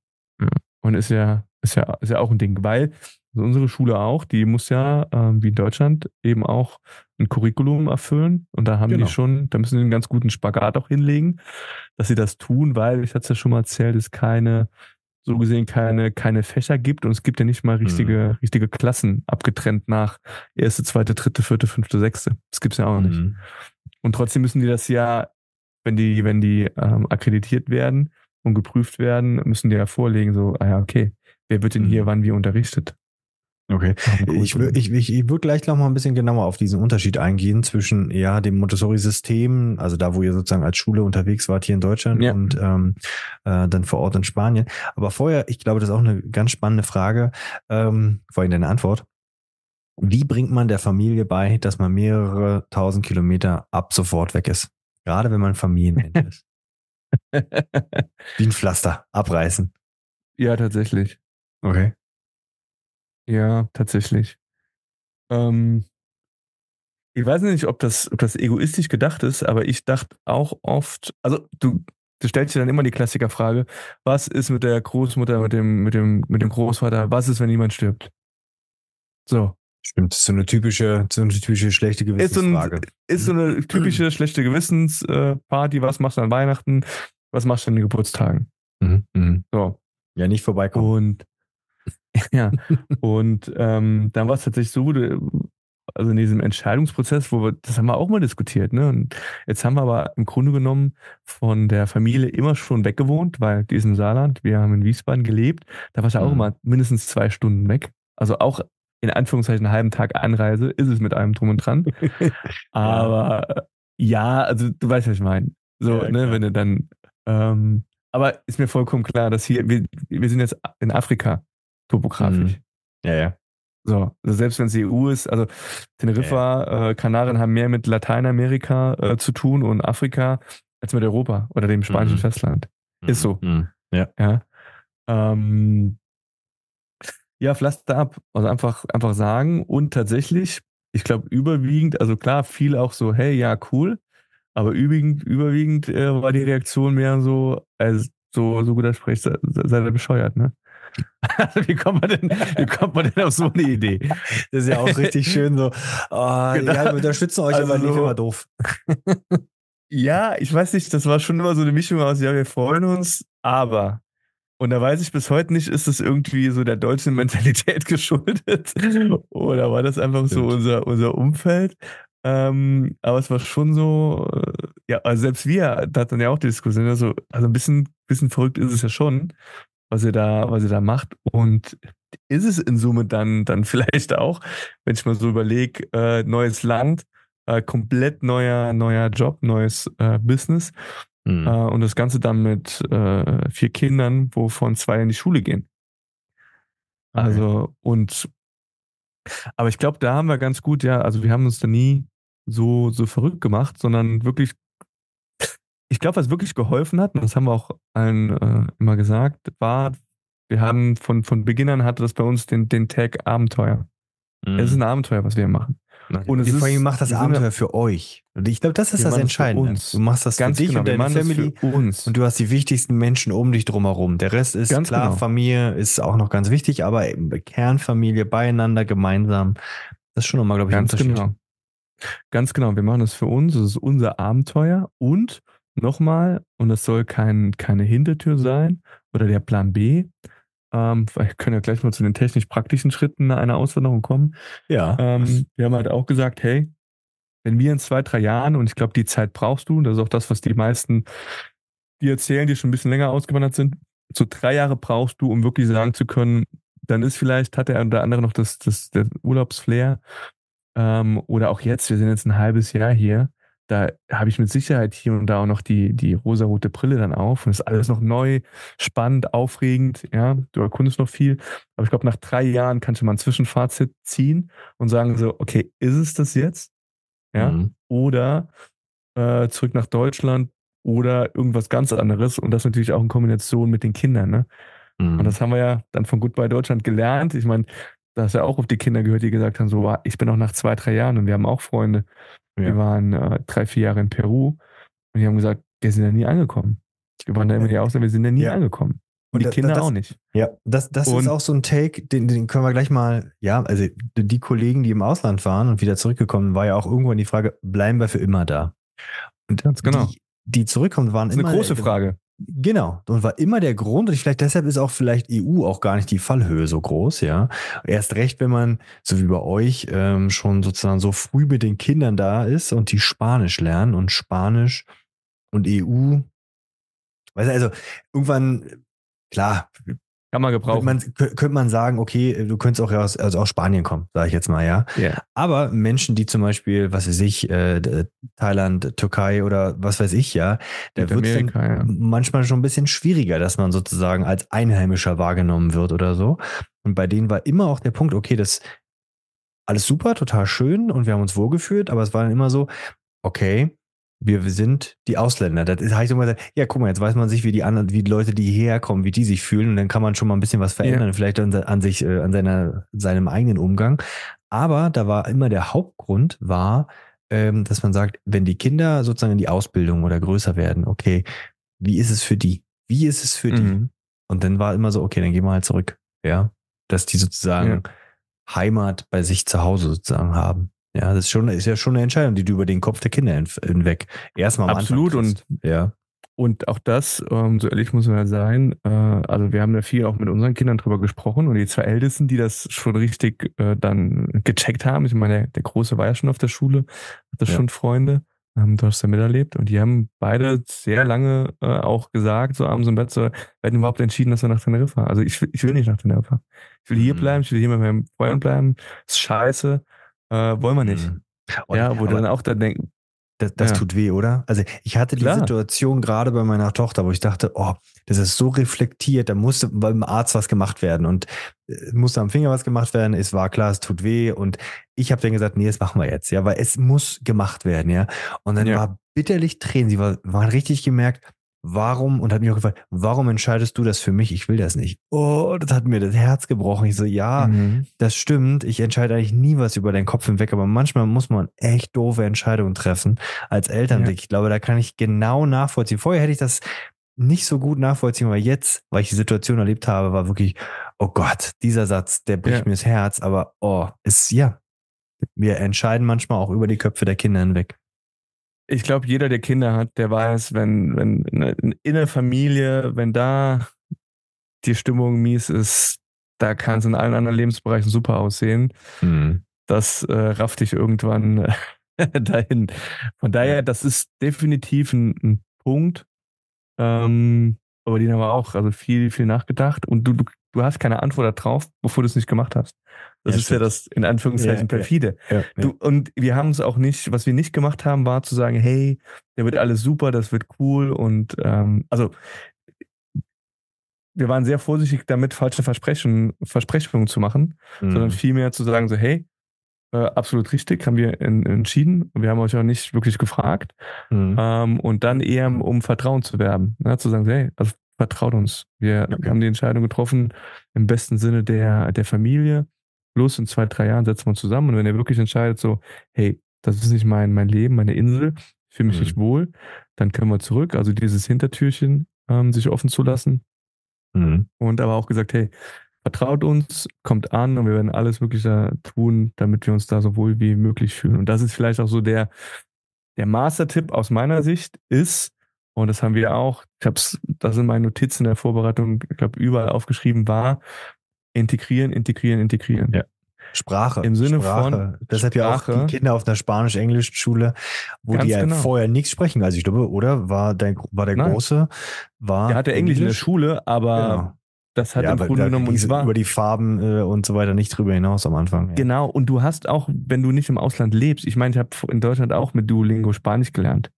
Speaker 1: Und ist ja, ist ja, ist ja auch ein Ding, weil also unsere Schule auch, die muss ja, äh, wie in Deutschland, eben auch ein Curriculum erfüllen. Und da haben genau. die schon, da müssen sie einen ganz guten Spagat auch hinlegen, dass sie das tun, weil, ich hatte es ja schon mal erzählt, es keine so gesehen keine, keine Fächer gibt und es gibt ja nicht mal richtige, mhm. richtige Klassen abgetrennt nach erste, zweite, dritte, vierte, fünfte, sechste. Das gibt's ja auch mhm. nicht. Und trotzdem müssen die das ja, wenn die, wenn die ähm, akkreditiert werden und geprüft werden, müssen die ja vorlegen, so, ah ja, okay, wer wird denn hier mhm. wann wie unterrichtet?
Speaker 2: Okay. Ich, ich, ich, ich würde gleich noch mal ein bisschen genauer auf diesen Unterschied eingehen zwischen ja dem Montessori-System, also da, wo ihr sozusagen als Schule unterwegs wart hier in Deutschland ja. und ähm, äh, dann vor Ort in Spanien. Aber vorher, ich glaube, das ist auch eine ganz spannende Frage, ähm, vor allem deine Antwort. Wie bringt man der Familie bei, dass man mehrere tausend Kilometer ab sofort weg ist? Gerade wenn man Familienende (laughs) ist. Wie ein Pflaster, abreißen.
Speaker 1: Ja, tatsächlich.
Speaker 2: Okay.
Speaker 1: Ja, tatsächlich. Ähm, ich weiß nicht, ob das, ob das egoistisch gedacht ist, aber ich dachte auch oft, also du, du stellst dir dann immer die Klassikerfrage, was ist mit der Großmutter, mit dem, mit dem, mit dem Großvater, was ist, wenn jemand stirbt? So.
Speaker 2: Stimmt, das ist so eine typische, so eine typische schlechte Gewissensfrage.
Speaker 1: Ist so, ein, ist so eine typische schlechte Gewissensparty, was machst du an Weihnachten, was machst du an den Geburtstagen?
Speaker 2: Mhm. Mhm. So. Ja, nicht vorbeikommen.
Speaker 1: Und (laughs) Ja, und ähm, dann war es tatsächlich so, also in diesem Entscheidungsprozess, wo wir, das haben wir auch mal diskutiert, ne? Und jetzt haben wir aber im Grunde genommen von der Familie immer schon weggewohnt, weil die ist im Saarland, wir haben in Wiesbaden gelebt, da war es ja auch mhm. immer mindestens zwei Stunden weg. Also auch in Anführungszeichen einen halben Tag Anreise ist es mit einem drum und dran. (laughs) aber ja, also du weißt, was ich meine. So, ja, ne, wenn du dann, ähm, aber ist mir vollkommen klar, dass hier, wir, wir sind jetzt in Afrika topografisch. Mhm.
Speaker 2: Ja, ja.
Speaker 1: So, also selbst wenn es EU ist, also Teneriffa, ja. äh, Kanarien haben mehr mit Lateinamerika äh, zu tun und Afrika als mit Europa oder dem spanischen mhm. Festland. Ist so.
Speaker 2: Mhm.
Speaker 1: Ja. Ja. Ähm, ja, Pflaster ab. Also einfach, einfach sagen und tatsächlich, ich glaube, überwiegend, also klar, viel auch so, hey, ja, cool, aber überwiegend, überwiegend äh, war die Reaktion mehr so, als so, so guter Sprech, seid ihr bescheuert, ne? Also wie kommt man denn, wie kommt man denn auf so eine Idee?
Speaker 2: Das ist ja auch richtig schön so. Oh, genau. ja, wir unterstützen euch, also aber nicht immer doof.
Speaker 1: Ja, ich weiß nicht, das war schon immer so eine Mischung aus, ja, wir freuen uns, aber. Und da weiß ich bis heute nicht, ist das irgendwie so der deutschen Mentalität (laughs) geschuldet? Oder war das einfach so unser, unser Umfeld? Ähm, aber es war schon so, äh, ja, also selbst wir da hatten ja auch die Diskussion, also, also ein bisschen, bisschen verrückt ist es ja schon, was ihr da, was ihr da macht. Und ist es in Summe dann, dann (laughs) vielleicht auch, wenn ich mal so überlege, äh, neues Land, äh, komplett neuer, neuer Job, neues äh, Business. Mhm. und das Ganze dann mit äh, vier Kindern, wovon zwei in die Schule gehen. Also, und aber ich glaube, da haben wir ganz gut, ja, also wir haben uns da nie so, so verrückt gemacht, sondern wirklich ich glaube, was wirklich geholfen hat, und das haben wir auch allen äh, immer gesagt, war, wir haben von, von Beginn an hatte das bei uns den, den Tag Abenteuer. Mhm. Es ist ein Abenteuer, was wir machen.
Speaker 2: Und es vor allem macht das Abenteuer für euch. Und ich glaube, das ist das Entscheidende. Du machst das Ganz für dich genau, und deine Family uns. und du hast die wichtigsten Menschen um dich drumherum. Der Rest ist ganz klar, genau. Familie ist auch noch ganz wichtig, aber Kernfamilie beieinander, gemeinsam. Das ist schon nochmal, glaube ich,
Speaker 1: ganz ein Unterschied. Genau. Ganz genau. Wir machen das für uns. Das ist unser Abenteuer und nochmal, und das soll kein, keine Hintertür sein oder der Plan B. Ähm, wir können ja gleich mal zu den technisch-praktischen Schritten einer Auswanderung kommen.
Speaker 2: Ja.
Speaker 1: Ähm, wir haben halt auch gesagt, hey, wenn wir in zwei, drei Jahren, und ich glaube, die Zeit brauchst du, und das ist auch das, was die meisten, die erzählen, die schon ein bisschen länger ausgewandert sind, so drei Jahre brauchst du, um wirklich sagen zu können, dann ist vielleicht, hat der oder andere noch das, das, das Urlaubsflair. Ähm, oder auch jetzt, wir sind jetzt ein halbes Jahr hier da habe ich mit Sicherheit hier und da auch noch die, die rosarote Brille dann auf und ist alles noch neu, spannend, aufregend, ja, du erkundest noch viel. Aber ich glaube, nach drei Jahren kannst du mal ein Zwischenfazit ziehen und sagen so, okay, ist es das jetzt? Ja, mhm. oder äh, zurück nach Deutschland oder irgendwas ganz anderes und das natürlich auch in Kombination mit den Kindern, ne? Mhm. Und das haben wir ja dann von Goodbye Deutschland gelernt. Ich meine, da hast ja auch auf die Kinder gehört, die gesagt haben, so, ich bin auch nach zwei, drei Jahren und wir haben auch Freunde, ja. Wir waren äh, drei, vier Jahre in Peru und die haben gesagt, wir sind da nie angekommen. Wir waren da immer die Aussage, wir sind da nie ja. angekommen. Und, und die Kinder
Speaker 2: das,
Speaker 1: auch nicht.
Speaker 2: Ja, das, das ist auch so ein Take, den, den können wir gleich mal, ja, also die Kollegen, die im Ausland waren und wieder zurückgekommen, war ja auch irgendwann die Frage, bleiben wir für immer da? Und Ganz genau. Die, die zurückkommen, waren
Speaker 1: das ist immer. Eine große Frage.
Speaker 2: Genau. Und war immer der Grund, und vielleicht deshalb ist auch vielleicht EU auch gar nicht die Fallhöhe so groß, ja. Erst recht, wenn man, so wie bei euch, ähm, schon sozusagen so früh mit den Kindern da ist und die Spanisch lernen und Spanisch und EU. Weißt du, also irgendwann, klar,
Speaker 1: Kann man gebrauchen.
Speaker 2: Man, könnte man sagen, okay, du könntest auch aus, also aus Spanien kommen, sage ich jetzt mal, ja.
Speaker 1: Yeah.
Speaker 2: Aber Menschen, die zum Beispiel, was weiß ich, äh, Thailand, Türkei oder was weiß ich, ja, da wird es ja. manchmal schon ein bisschen schwieriger, dass man sozusagen als Einheimischer wahrgenommen wird oder so. Und bei denen war immer auch der Punkt, okay, das alles super, total schön und wir haben uns wohlgefühlt, aber es war dann immer so, okay, wir sind die Ausländer. Das mal gesagt, ja, guck mal, jetzt weiß man sich, wie die anderen, wie die Leute, die hierher kommen, wie die sich fühlen und dann kann man schon mal ein bisschen was verändern, ja. vielleicht an, an, sich, äh, an seiner, seinem eigenen Umgang. Aber da war immer der Hauptgrund war, ähm, dass man sagt, wenn die Kinder sozusagen in die Ausbildung oder größer werden, okay, wie ist es für die? Wie ist es für mhm. die? Und dann war immer so, okay, dann gehen wir halt zurück. Ja, dass die sozusagen ja. Heimat bei sich zu Hause sozusagen haben. Ja, das ist schon, ist ja schon eine Entscheidung, die du über den Kopf der Kinder hinweg erstmal am
Speaker 1: Absolut und ja. Und auch das, ähm, so ehrlich muss man ja sein, äh, also wir haben ja viel auch mit unseren Kindern drüber gesprochen und die zwei Ältesten, die das schon richtig äh, dann gecheckt haben, ich meine, der, der Große war ja schon auf der Schule, hat das ja. schon Freunde, ähm, du hast ja miterlebt und die haben beide sehr lange äh, auch gesagt, so abends im Bett, so, wir hatten überhaupt entschieden, dass wir nach Teneriffa. Also ich, ich will nicht nach Teneriffa. Ich will hier mhm. bleiben, ich will hier mit meinem Freund bleiben. Das ist scheiße. Äh, wollen wir nicht. Mhm.
Speaker 2: Und, ja, wo dann auch dann denken, das, das ja. tut weh, oder? Also ich hatte die Klar. Situation gerade bei meiner Tochter, wo ich dachte, oh, das ist so reflektiert, da musste beim Arzt was gemacht werden und äh, musste am Finger was gemacht werden. Es war klar, es tut weh und ich habe dann gesagt, nee, das machen wir jetzt, ja, weil es muss gemacht werden, ja. Und dann ja. war bitterlich Tränen. Sie war, war richtig gemerkt, warum, und hat mich auch gefragt, warum entscheidest du das für mich? Ich will das nicht. Oh, das hat mir das Herz gebrochen. Ich so, ja, mhm. das stimmt. Ich entscheide eigentlich nie was über deinen Kopf hinweg, aber manchmal muss man echt doofe Entscheidungen treffen als Eltern. Ja. Ich glaube, da kann ich genau nachvollziehen. Vorher hätte ich das nicht so gut nachvollziehen, aber jetzt, weil ich die Situation erlebt habe, war wirklich, oh Gott, dieser Satz, der bricht ja. mir das Herz, aber oh, ist, ja, wir entscheiden manchmal auch über die Köpfe der Kinder hinweg
Speaker 1: ich glaube, jeder, der Kinder hat, der weiß, wenn, wenn in der Familie, wenn da die Stimmung mies ist, da kann es in allen anderen Lebensbereichen super aussehen. Mhm. Das äh, rafft dich irgendwann äh, (laughs) dahin. Von daher, das ist definitiv ein, ein Punkt, ähm, über den haben wir auch also viel, viel nachgedacht. Und du, du, du hast keine Antwort darauf, bevor du es nicht gemacht hast. Das ja, ist stimmt. ja das in Anführungszeichen ja, perfide. Ja, du, und wir haben es auch nicht, was wir nicht gemacht haben, war zu sagen, hey, der wird alles super, das wird cool und ähm, also wir waren sehr vorsichtig damit, falsche Versprechen, Versprechungen zu machen, mhm. sondern vielmehr zu sagen, so, hey, äh, absolut richtig, haben wir in, entschieden. Wir haben euch auch nicht wirklich gefragt. Mhm. Ähm, und dann eher um Vertrauen zu werben, ne? zu sagen, hey, also vertraut uns. Wir okay. haben die Entscheidung getroffen, im besten Sinne der, der Familie los, in zwei, drei Jahren setzen wir uns zusammen und wenn er wirklich entscheidet, so, hey, das ist nicht mein, mein Leben, meine Insel, ich fühle mich mhm. nicht wohl, dann können wir zurück. Also dieses Hintertürchen ähm, sich offen zu lassen. Mhm. Und aber auch gesagt, hey, vertraut uns, kommt an und wir werden alles wirklich da tun, damit wir uns da so wohl wie möglich fühlen. Und das ist vielleicht auch so der, der Master-Tipp aus meiner Sicht ist, und das haben wir auch, ich habe es, das sind meine Notizen der Vorbereitung, ich glaube, überall aufgeschrieben, war, Integrieren, integrieren, integrieren.
Speaker 2: Ja. Sprache.
Speaker 1: Im Sinne
Speaker 2: Sprache.
Speaker 1: von.
Speaker 2: Deshalb ja auch die Kinder auf einer spanisch-englischen Schule, wo die ja genau. vorher nichts sprechen. Also ich glaube, oder? War der, war der Nein. Große, war.
Speaker 1: Der hatte Englisch, in der Schule, aber genau. das hat ja, im Grunde genommen
Speaker 2: uns war. Über die Farben äh, und so weiter nicht drüber hinaus am Anfang.
Speaker 1: Ja. Genau. Und du hast auch, wenn du nicht im Ausland lebst, ich meine, ich habe in Deutschland auch mit Duolingo Spanisch gelernt.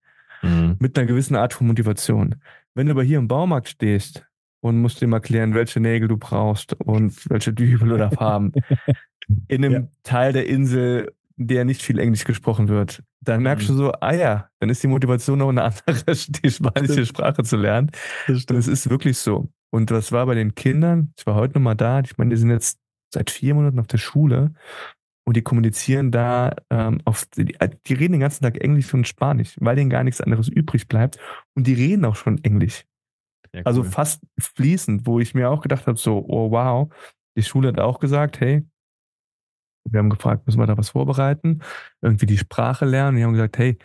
Speaker 1: Mhm. Mit einer gewissen Art von Motivation. Wenn du aber hier im Baumarkt stehst und musst ihm erklären, welche Nägel du brauchst und welche Dübel oder Farben. (laughs) In einem ja. Teil der Insel, der nicht viel Englisch gesprochen wird. Dann merkst mhm. du so, ah ja, dann ist die Motivation noch eine andere, (laughs) die spanische Sprache zu lernen. Das es ist wirklich so. Und was war bei den Kindern? Ich war heute nochmal da. Ich meine, die sind jetzt seit vier Monaten auf der Schule und die kommunizieren da ähm, auf, die, die reden den ganzen Tag Englisch und Spanisch, weil denen gar nichts anderes übrig bleibt. Und die reden auch schon Englisch. Also cool. Also fast fließend, wo ich mir auch gedacht habe, so, oh wow, die Schule hat auch gesagt, hey, wir haben gefragt, müssen wir da was vorbereiten? Irgendwie die Sprache lernen. Die haben gesagt, hey,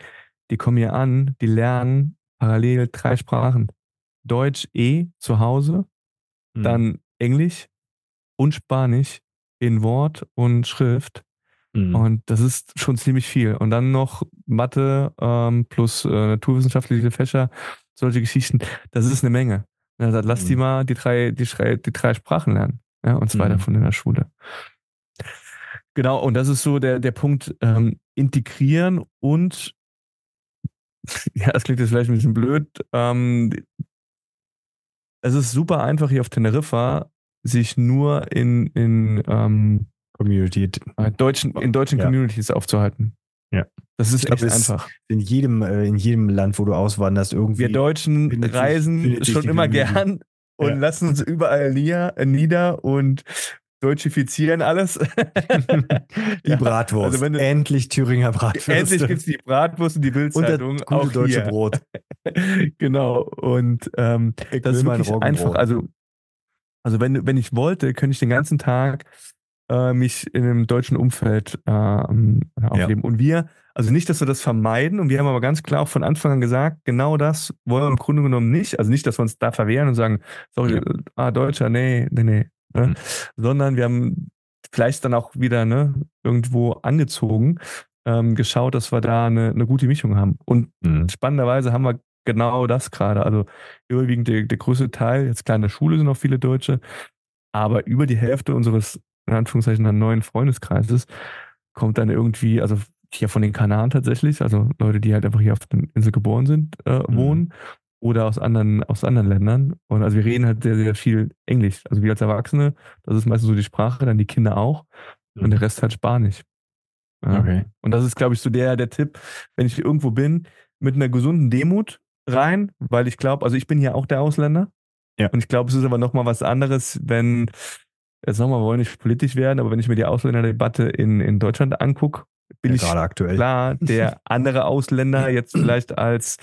Speaker 1: die kommen hier an, die lernen parallel drei Sprachen. Deutsch eh zu Hause, mhm. dann Englisch und Spanisch in Wort und Schrift. Mhm. Und das ist schon ziemlich viel. Und dann noch Mathe ähm, plus äh, naturwissenschaftliche Fächer solche Geschichten, das ist eine Menge. Und er sagt, lass mhm. die mal die drei, die, drei, die drei Sprachen lernen. Ja, und zwei mhm. davon in der Schule. Genau, und das ist so der, der Punkt, ähm, integrieren und (laughs) ja, das klingt jetzt vielleicht ein bisschen blöd. Ähm, es ist super einfach hier auf Teneriffa, sich nur in, in ähm, Community. Äh, deutschen, in deutschen ja. Communities aufzuhalten.
Speaker 2: Ja.
Speaker 1: Das ist echt einfach.
Speaker 2: In jedem, äh, in jedem Land, wo du auswanderst, irgendwie.
Speaker 1: Wir Deutschen reisen schon immer gern und ja. lassen uns überall nieder, nieder und deutschifizieren alles. (laughs)
Speaker 2: die Bratwurst. Also du, endlich Thüringer Bratwurst.
Speaker 1: Endlich gibt es die Bratwurst und die Bildzeitung.
Speaker 2: Und das gute deutsche
Speaker 1: hier.
Speaker 2: Brot. (laughs)
Speaker 1: genau. Und ähm, das ist wirklich einfach. Also, also wenn, wenn ich wollte, könnte ich den ganzen Tag äh, mich in einem deutschen Umfeld äh, aufleben. Ja. Und wir, also nicht, dass wir das vermeiden, und wir haben aber ganz klar auch von Anfang an gesagt, genau das wollen wir im Grunde genommen nicht. Also nicht, dass wir uns da verwehren und sagen, sorry, ja. ah, Deutscher, nee, nee, nee. Ne? Mhm. Sondern wir haben vielleicht dann auch wieder ne, irgendwo angezogen, ähm, geschaut, dass wir da eine, eine gute Mischung haben. Und mhm. spannenderweise haben wir genau das gerade. Also überwiegend der, der größte Teil, jetzt klar in der Schule sind auch viele Deutsche, aber über die Hälfte unseres, in Anführungszeichen, neuen Freundeskreises kommt dann irgendwie, also hier von den Kanaren tatsächlich, also Leute, die halt einfach hier auf der Insel geboren sind, äh, mhm. wohnen oder aus anderen, aus anderen Ländern. Und also wir reden halt sehr, sehr viel Englisch. Also wir als Erwachsene, das ist meistens so die Sprache, dann die Kinder auch. Und der Rest halt Spanisch. Ja. Okay. Und das ist, glaube ich, so der, der Tipp, wenn ich irgendwo bin, mit einer gesunden Demut rein, weil ich glaube, also ich bin hier auch der Ausländer. Ja. Und ich glaube, es ist aber nochmal was anderes, wenn, jetzt nochmal, wir wollen nicht politisch werden, aber wenn ich mir die Ausländerdebatte in, in Deutschland angucke, bin ja, ich
Speaker 2: aktuell.
Speaker 1: klar der (laughs) andere Ausländer jetzt vielleicht als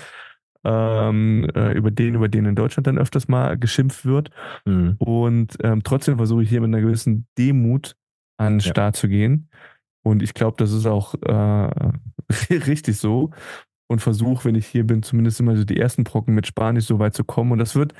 Speaker 1: ähm, äh, über den, über den in Deutschland dann öfters mal geschimpft wird. Mhm. Und ähm, trotzdem versuche ich hier mit einer gewissen Demut an den ja. Start zu gehen. Und ich glaube, das ist auch äh, (laughs) richtig so. Und versuche, wenn ich hier bin, zumindest immer so die ersten Brocken mit Spanisch so weit zu kommen. Und das wird,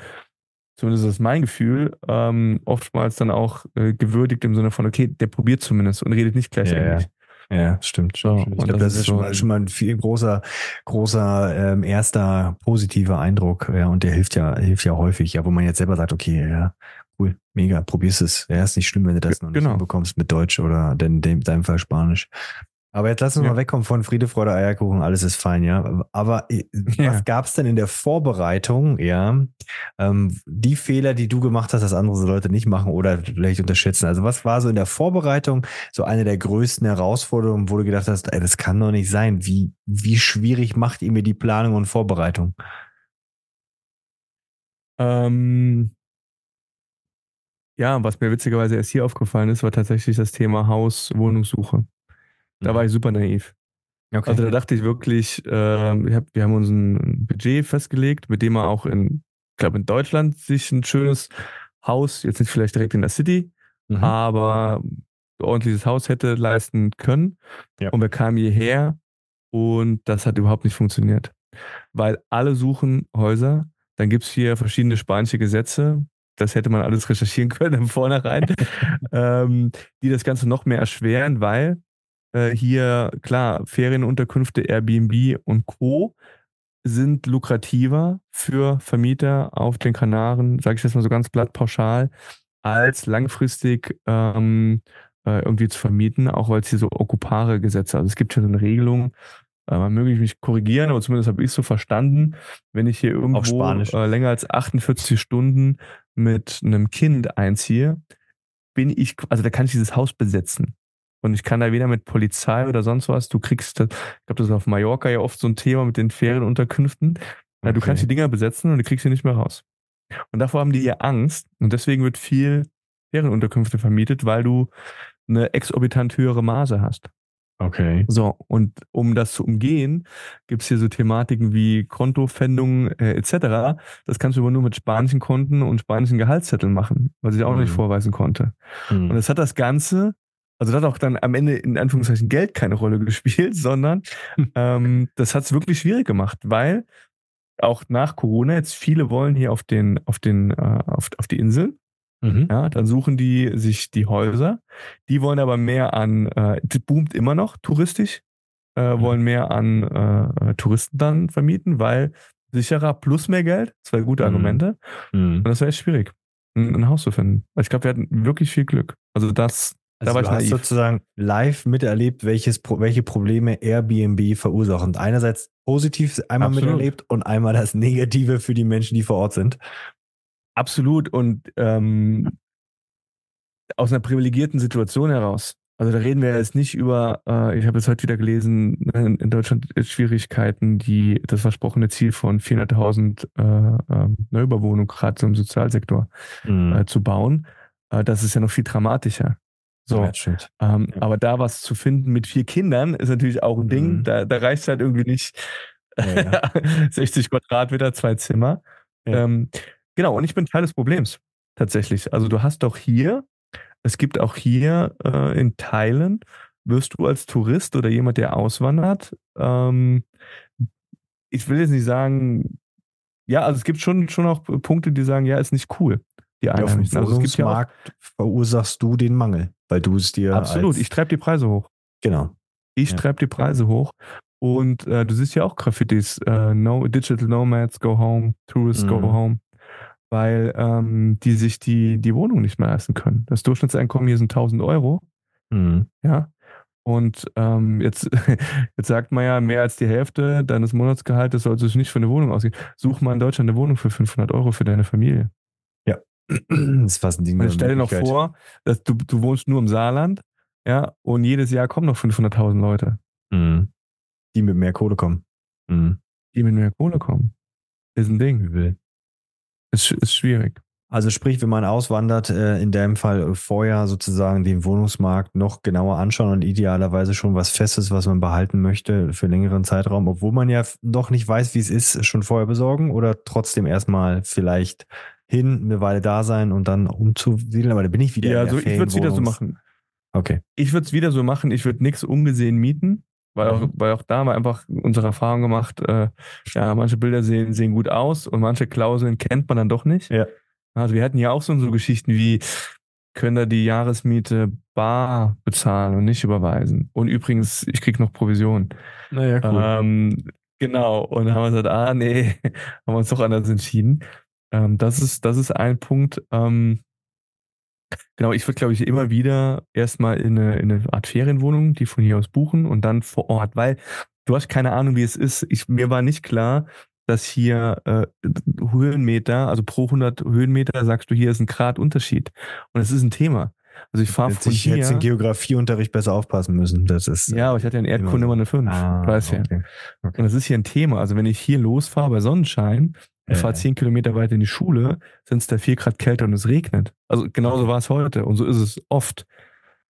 Speaker 1: zumindest ist mein Gefühl, ähm, oftmals dann auch äh, gewürdigt im Sinne von, okay, der probiert zumindest und redet nicht gleich ja, Englisch. Ja.
Speaker 2: Ja, stimmt. So, ich glaube, das, das, ist schon, mal, schon mal ein viel großer, großer ähm, erster positiver Eindruck. Ja, und der hilft ja, hilft ja häufig, ja, wo man jetzt selber sagt, okay, ja, cool, mega, probier's es. Ja, ist nicht schlimm, wenn du das noch genau. nicht bekommst mit Deutsch oder in deinem Fall Spanisch. Aber jetzt lass uns ja. mal wegkommen von Friede, Freude, Eierkuchen, alles ist fein, ja. Aber äh, ja. was gab's denn in der Vorbereitung, ja? Ähm, die Fehler, die du gemacht hast, dass andere Leute nicht machen oder vielleicht unterschätzen. Also was war so in der Vorbereitung so eine der größten Herausforderungen, wo du gedacht hast, ey, das kann doch nicht sein. Wie, wie schwierig macht ihr mir die Planung und Vorbereitung?
Speaker 1: Ähm, ja, was mir witzigerweise erst hier aufgefallen ist, war tatsächlich das Thema Haus-Wohnungssuche. Da war ich super naiv. Okay. Also da dachte ich wirklich, äh, hab, wir haben uns ein Budget festgelegt, mit dem man auch in, ich glaube in Deutschland sich ein schönes Haus, jetzt nicht vielleicht direkt in der City, mhm. aber ordentliches Haus hätte leisten können. Ja. Und wir kamen hierher und das hat überhaupt nicht funktioniert. Weil alle suchen Häuser, dann gibt es hier verschiedene spanische Gesetze, das hätte man alles recherchieren (laughs) können im Vornherein, (laughs) ähm, die das Ganze noch mehr erschweren, weil äh, hier, klar, Ferienunterkünfte, Airbnb und Co. sind lukrativer für Vermieter auf den Kanaren, sage ich jetzt mal so ganz platt pauschal, als langfristig ähm, äh, irgendwie zu vermieten, auch weil es hier so okupare Gesetze, also es gibt hier so eine Regelung, äh, man möge mich korrigieren, aber zumindest habe ich so verstanden, wenn ich hier irgendwo äh, länger als 48 Stunden mit einem Kind einziehe, bin ich, also da kann ich dieses Haus besetzen. Und ich kann da weder mit Polizei oder sonst was, du kriegst, das, ich glaube, das ist auf Mallorca ja oft so ein Thema mit den Ferienunterkünften. Okay. Du kannst die Dinger besetzen und du kriegst sie nicht mehr raus. Und davor haben die ja Angst und deswegen wird viel Ferienunterkünfte vermietet, weil du eine exorbitant höhere Maße hast.
Speaker 2: Okay.
Speaker 1: So, und um das zu umgehen, gibt's hier so Thematiken wie Kontofendung äh, etc. Das kannst du aber nur mit spanischen Konten und spanischen Gehaltszetteln machen, was ich auch mhm. nicht vorweisen konnte. Mhm. Und es hat das Ganze also das hat auch dann am Ende in Anführungszeichen Geld keine Rolle gespielt, (laughs) sondern ähm, das hat es wirklich schwierig gemacht, weil auch nach Corona jetzt viele wollen hier auf den, auf den, äh, auf, auf die Insel. Mhm. Ja, dann suchen die sich die Häuser. Die wollen aber mehr an, äh, boomt immer noch touristisch, äh, mhm. wollen mehr an äh, Touristen dann vermieten, weil sicherer plus mehr Geld. Zwei gute mhm. Argumente. Mhm. Und das wäre echt schwierig, ein, ein Haus zu finden. Ich glaube, wir hatten wirklich viel Glück. Also das,
Speaker 2: also da du ich hast sozusagen live miterlebt, welches, welche Probleme Airbnb verursachen. Einerseits positiv einmal Absolut. miterlebt und einmal das Negative für die Menschen, die vor Ort sind.
Speaker 1: Absolut. Und ähm, aus einer privilegierten Situation heraus. Also da reden wir jetzt nicht über, äh, ich habe es heute wieder gelesen, ne, in, Deutschland Schwierigkeiten, die das versprochene Ziel von 400.000 äh, äh, Neubauwohnungen gerade so im Sozialsektor mhm. äh, zu bauen. Äh, das ist ja noch viel dramatischer. So, ähm, ja. aber da was zu finden mit vier Kindern ist natürlich auch ein mhm. Ding. Da, da reicht es halt irgendwie nicht ja, 60 (laughs) Quadratmeter, zwei Zimmer. Ähm, genau, und ich bin Teil des Problems tatsächlich. Also du hast doch hier es gibt auch hier äh, in Teilen, wirst du als Tourist oder jemand, der auswandert, ähm, ich will jetzt nicht sagen, ja, also es gibt schon, schon auch Punkte, die sagen, ja, ist nicht cool.
Speaker 2: Die Einheimischen. Ja, also es gibt ja Markt verursachst du den Mangel, weil du es dir.
Speaker 1: Absolut, ich treibe die Preise hoch.
Speaker 2: Genau.
Speaker 1: Ich ja. treibe die Preise hoch. Und äh, du siehst ja auch Graffitis, äh, no, Digital Nomads go home, Tourists mhm. go home weil ähm, die sich die, die Wohnung nicht mehr leisten können. Das Durchschnittseinkommen hier sind 1000 Euro. Mhm. Ja. Und ähm, jetzt, (laughs) jetzt sagt man ja, mehr als die Hälfte deines Monatsgehaltes sollte sich nicht für eine Wohnung ausgehen. Such mal in Deutschland eine Wohnung für 500 Euro für deine Familie.
Speaker 2: Das ist fast ein Ding.
Speaker 1: stell dir noch vor, dass du, du wohnst nur im Saarland, ja, und jedes Jahr kommen noch 500.000 Leute.
Speaker 2: Mhm. Die mit mehr Kohle kommen.
Speaker 1: Mhm. Die mit mehr Kohle kommen. Ist ein Ding. Wie ist, ist schwierig.
Speaker 2: Also sprich, wenn man auswandert, äh, in dem Fall vorher sozusagen den Wohnungsmarkt noch genauer anschauen und idealerweise schon was Festes, was man behalten möchte für längeren Zeitraum, obwohl man ja noch nicht weiß, wie es ist, schon vorher besorgen oder trotzdem erstmal vielleicht hin, eine Weile da sein und dann umzusiedeln. Aber da bin ich wieder.
Speaker 1: Ja, also ich würde es wieder so machen.
Speaker 2: Okay.
Speaker 1: Ich würde es wieder so machen. Ich würde nichts ungesehen mieten. Weil auch, mhm. weil auch da haben wir einfach unsere Erfahrung gemacht, äh, ja, manche Bilder sehen, sehen gut aus und manche Klauseln kennt man dann doch nicht.
Speaker 2: Ja.
Speaker 1: Also wir hatten ja auch so, so Geschichten wie, können da die Jahresmiete bar bezahlen und nicht überweisen. Und übrigens, ich krieg noch Provision.
Speaker 2: Naja, cool.
Speaker 1: Ähm, genau. Und dann haben wir gesagt, ah, nee, (laughs) haben wir uns doch anders entschieden. Ähm, das ist, das ist ein Punkt. Ähm, Genau, ich würde, glaube ich, immer wieder erstmal in eine, in eine Art Ferienwohnung, die von hier aus buchen und dann vor Ort, weil du hast keine Ahnung, wie es ist. Ich, mir war nicht klar, dass hier äh, Höhenmeter, also pro 100 Höhenmeter sagst du, hier ist ein Grad Unterschied. Und das ist ein Thema. Also ich fahre von
Speaker 2: ich
Speaker 1: hier. Ich
Speaker 2: hätte in Geografieunterricht besser aufpassen müssen. Das ist.
Speaker 1: Ja, aber ich hatte ja in Erdkunde immer eine 5. Ah, weiß ja. Okay. Okay. Und das ist hier ein Thema. Also wenn ich hier losfahre bei Sonnenschein, ich fahre zehn Kilometer weiter in die Schule, sind es da vier Grad kälter und es regnet. Also genauso war es heute und so ist es oft.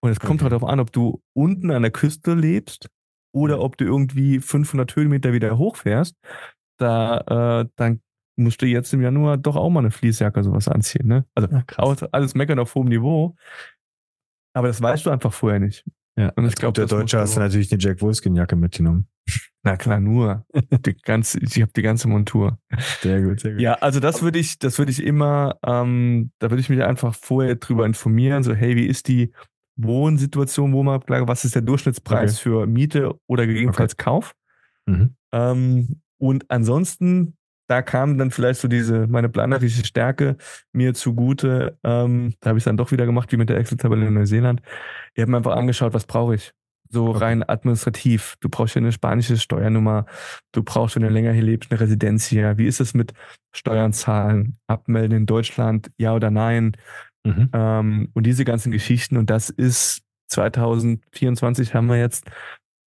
Speaker 1: Und es kommt okay. halt darauf an, ob du unten an der Küste lebst oder ob du irgendwie 500 Höhenmeter wieder hochfährst. Da, äh, dann musst du jetzt im Januar doch auch mal eine Fließjacke sowas anziehen. Ne? Also ja, alles meckern auf hohem Niveau. Aber das weißt du einfach vorher nicht.
Speaker 2: Ja, und ich glaube, der Deutsche hast du natürlich eine Jack Wolfskin Jacke mitgenommen. (laughs)
Speaker 1: Na klar, nur. Die ganze, ich habe die ganze Montur.
Speaker 2: Sehr gut, sehr gut.
Speaker 1: Ja, also das würde ich, das würde ich immer, ähm, da würde ich mich einfach vorher drüber informieren, so, hey, wie ist die Wohnsituation, wo man, was ist der Durchschnittspreis okay. für Miete oder gegebenenfalls okay. Kauf? Mhm. Ähm, und ansonsten, da kam dann vielleicht so diese, meine planerische Stärke mir zugute. Ähm, da habe ich es dann doch wieder gemacht, wie mit der Excel-Tabelle in Neuseeland. Ich habe mir einfach angeschaut, was brauche ich? So rein administrativ. Du brauchst ja eine spanische Steuernummer. Du brauchst, wenn du länger hier lebst, eine Residenz hier. Wie ist es mit Steuern zahlen, abmelden in Deutschland, ja oder nein? Mhm. Ähm, und diese ganzen Geschichten. Und das ist 2024 haben wir jetzt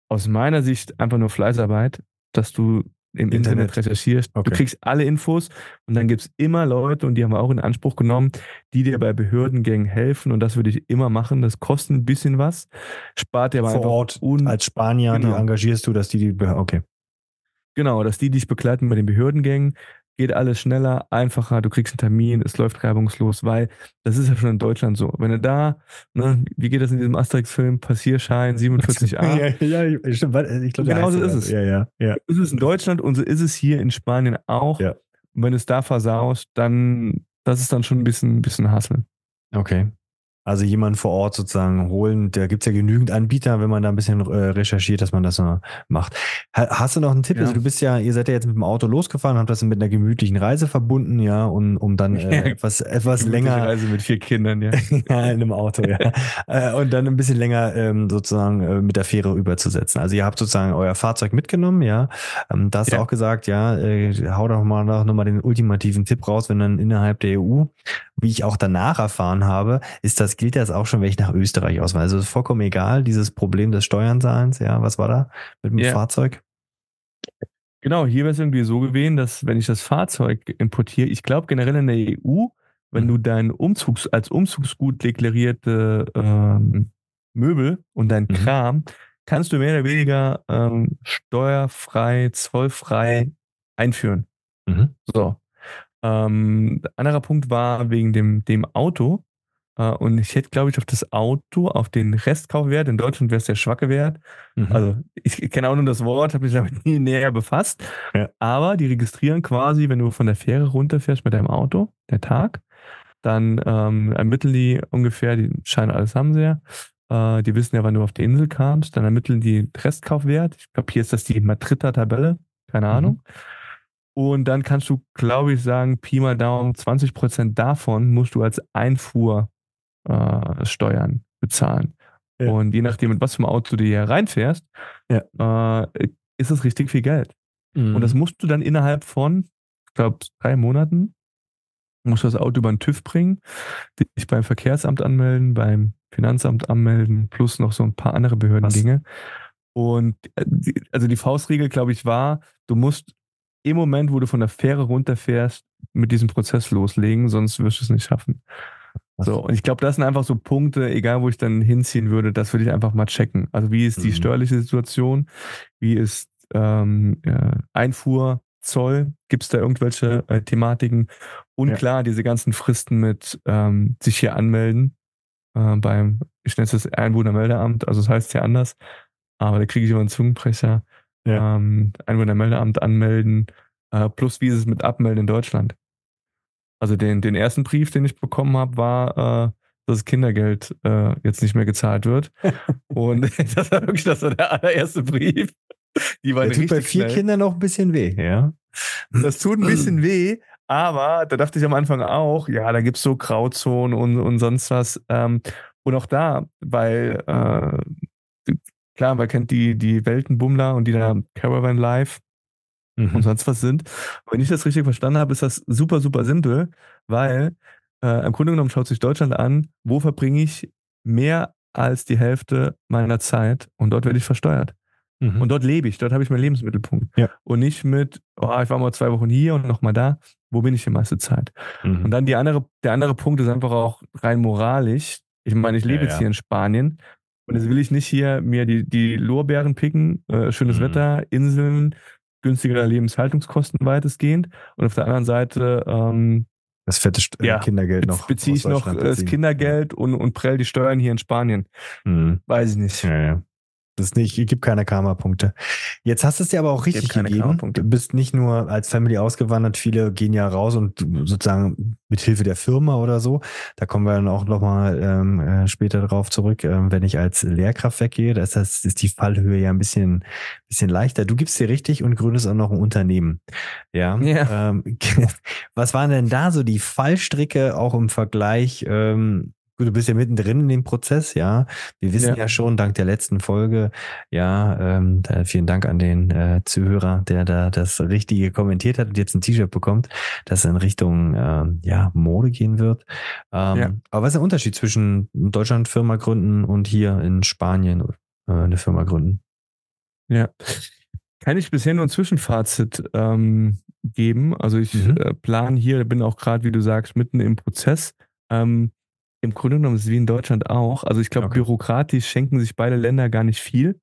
Speaker 1: aus meiner Sicht einfach nur Fleißarbeit, dass du im Internet, Internet recherchierst. Okay. Du kriegst alle Infos und dann gibt es immer Leute, und die haben wir auch in Anspruch genommen, die dir bei Behördengängen helfen. Und das würde ich immer machen. Das kostet ein bisschen was, spart dir aber
Speaker 2: Vor
Speaker 1: einfach
Speaker 2: Ort als Spanier, genau. die engagierst du, dass die die, okay.
Speaker 1: Genau, dass die dich begleiten bei den Behördengängen geht alles schneller, einfacher, du kriegst einen Termin, es läuft reibungslos, weil das ist ja schon in Deutschland so. Wenn du da, ne, wie geht das in diesem Asterix-Film, Passierschein 47a? (laughs)
Speaker 2: ja, ja, stimmt, ich glaube,
Speaker 1: genau so ist es.
Speaker 2: Ja, ja, ja.
Speaker 1: Ist es in Deutschland und so ist es hier in Spanien auch. Ja. Und wenn du es da versaust, dann, das ist dann schon ein bisschen, ein bisschen Hassel.
Speaker 2: Okay. Also jemanden vor Ort sozusagen holen. Da gibt es ja genügend Anbieter, wenn man da ein bisschen äh, recherchiert, dass man das so macht. Hast du noch einen Tipp? Ja. Also du bist ja, ihr seid ja jetzt mit dem Auto losgefahren, habt das mit einer gemütlichen Reise verbunden, ja, und um dann äh, (laughs) etwas, etwas länger.
Speaker 1: Reise mit vier Kindern, ja. (laughs)
Speaker 2: ja, in einem Auto, ja. Äh, und dann ein bisschen länger ähm, sozusagen äh, mit der Fähre überzusetzen. Also ihr habt sozusagen euer Fahrzeug mitgenommen, ja. Ähm, da hast ja. du auch gesagt, ja, äh, hau doch mal noch, noch mal den ultimativen Tipp raus, wenn dann innerhalb der EU, wie ich auch danach erfahren habe, ist das gilt das auch schon, wenn ich nach Österreich auswandere. Also ist vollkommen egal, dieses Problem des Steuernzahlens, ja, was war da mit dem yeah. Fahrzeug?
Speaker 1: Genau, hier wäre es irgendwie so gewesen, dass wenn ich das Fahrzeug importiere, ich glaube generell in der EU, wenn mhm. du dein Umzugs, als Umzugsgut deklarierte ähm, Möbel und dein mhm. Kram, kannst du mehr oder weniger ähm, steuerfrei, zollfrei einführen. Mhm. So. Ähm, anderer Punkt war wegen dem, dem Auto. Äh, und ich hätte, glaube ich, auf das Auto, auf den Restkaufwert, in Deutschland wäre es der schwache Wert. Mhm. Also ich kenne auch nur das Wort, habe mich damit nie näher befasst. Ja. Aber die registrieren quasi, wenn du von der Fähre runterfährst mit deinem Auto, der Tag, dann ähm, ermitteln die ungefähr, die scheinen alles haben sie ja, äh, die wissen ja, wann du auf die Insel kamst, dann ermitteln die Restkaufwert. Ich glaube, hier ist das die Madrider-Tabelle, keine mhm. Und dann kannst du, glaube ich, sagen, Pi mal Daumen, 20 Prozent davon musst du als Einfuhr äh, Steuern bezahlen. Ja. Und je nachdem, mit was für einem Auto du hier reinfährst, ja. äh, ist das richtig viel Geld. Mhm. Und das musst du dann innerhalb von, ich glaube, drei Monaten, musst du das Auto über den TÜV bringen, dich beim Verkehrsamt anmelden, beim Finanzamt anmelden, plus noch so ein paar andere Behördendinge. Und äh, also die Faustregel, glaube ich, war, du musst im Moment, wo du von der Fähre runterfährst, mit diesem Prozess loslegen, sonst wirst du es nicht schaffen. So, und ich glaube, das sind einfach so Punkte, egal wo ich dann hinziehen würde, das würde ich einfach mal checken. Also wie ist die mhm. steuerliche Situation? Wie ist ähm, äh, Einfuhr, Zoll? Gibt es da irgendwelche äh, Thematiken? Und ja. klar, diese ganzen Fristen mit ähm, sich hier anmelden äh, beim, ich nenne es das Einwohnermeldeamt, also das heißt ja anders, aber da kriege ich immer einen Zungenbrecher. Ja. Ähm, Einwohnermeldeamt anmelden, äh, plus wie ist es mit Abmelden in Deutschland? Also den, den ersten Brief, den ich bekommen habe, war, äh, dass das Kindergeld äh, jetzt nicht mehr gezahlt wird. (laughs) Und (laughs) das war wirklich das war der allererste Brief.
Speaker 2: Die war tut bei vier schnell. Kindern noch ein bisschen weh, ja.
Speaker 1: Das tut ein bisschen (clears throat) weh, aber da dachte ich am Anfang auch, ja, da gibt's so Grauzonen und, und sonst was. Ähm, und auch da, weil äh, klar, man kennt die, die Weltenbummler und die da Caravan Live mhm. und sonst was sind. wenn ich das richtig verstanden habe, ist das super, super simpel, weil äh, im Grunde genommen schaut sich Deutschland an, wo verbringe ich mehr als die Hälfte meiner Zeit und dort werde ich versteuert. Mhm. Und dort lebe ich, dort habe ich meinen Lebensmittelpunkt. Ja. Und nicht mit, oh, ich war mal zwei Wochen hier und nochmal da. Wo bin ich die meiste Zeit? Mhm. Und dann die andere, der andere Punkt ist einfach auch rein moralisch. Ich meine, ich lebe ja, jetzt ja. hier in Spanien und jetzt will ich nicht hier mir die, die Lorbeeren picken, äh, schönes mhm. Wetter, Inseln, günstigere Lebenshaltungskosten weitestgehend. Und auf der anderen Seite ähm,
Speaker 2: das fette St äh, ja, Kindergeld noch.
Speaker 1: Beziehe ich noch das Kindergeld und, und prell die Steuern hier in Spanien. Mhm. Weiß ich nicht.
Speaker 2: Ja, ja. Das nicht, gibt keine Karma-Punkte. Jetzt hast du es dir aber auch richtig gegeben. Du bist nicht nur als Family ausgewandert, viele gehen ja raus und sozusagen mit Hilfe der Firma oder so. Da kommen wir dann auch nochmal ähm, äh, später drauf zurück, ähm, wenn ich als Lehrkraft weggehe. Da ist, das, ist die Fallhöhe ja ein bisschen, bisschen leichter. Du gibst dir richtig und gründest auch noch ein Unternehmen. Ja. ja. Ähm, (laughs) was waren denn da so die Fallstricke auch im Vergleich ähm, Gut, du bist ja mittendrin in dem Prozess, ja. Wir wissen ja, ja schon, dank der letzten Folge, ja, ähm, vielen Dank an den äh, Zuhörer, der da das Richtige kommentiert hat und jetzt ein T-Shirt bekommt, das in Richtung äh, ja, Mode gehen wird. Ähm, ja. Aber was ist der Unterschied zwischen Deutschland Firma gründen und hier in Spanien äh, eine Firma gründen?
Speaker 1: Ja. Kann ich bisher nur ein Zwischenfazit ähm, geben. Also ich mhm. äh, plane hier, bin auch gerade, wie du sagst, mitten im Prozess. Ähm, im Grunde genommen ist es wie in Deutschland auch. Also ich glaube, okay. bürokratisch schenken sich beide Länder gar nicht viel.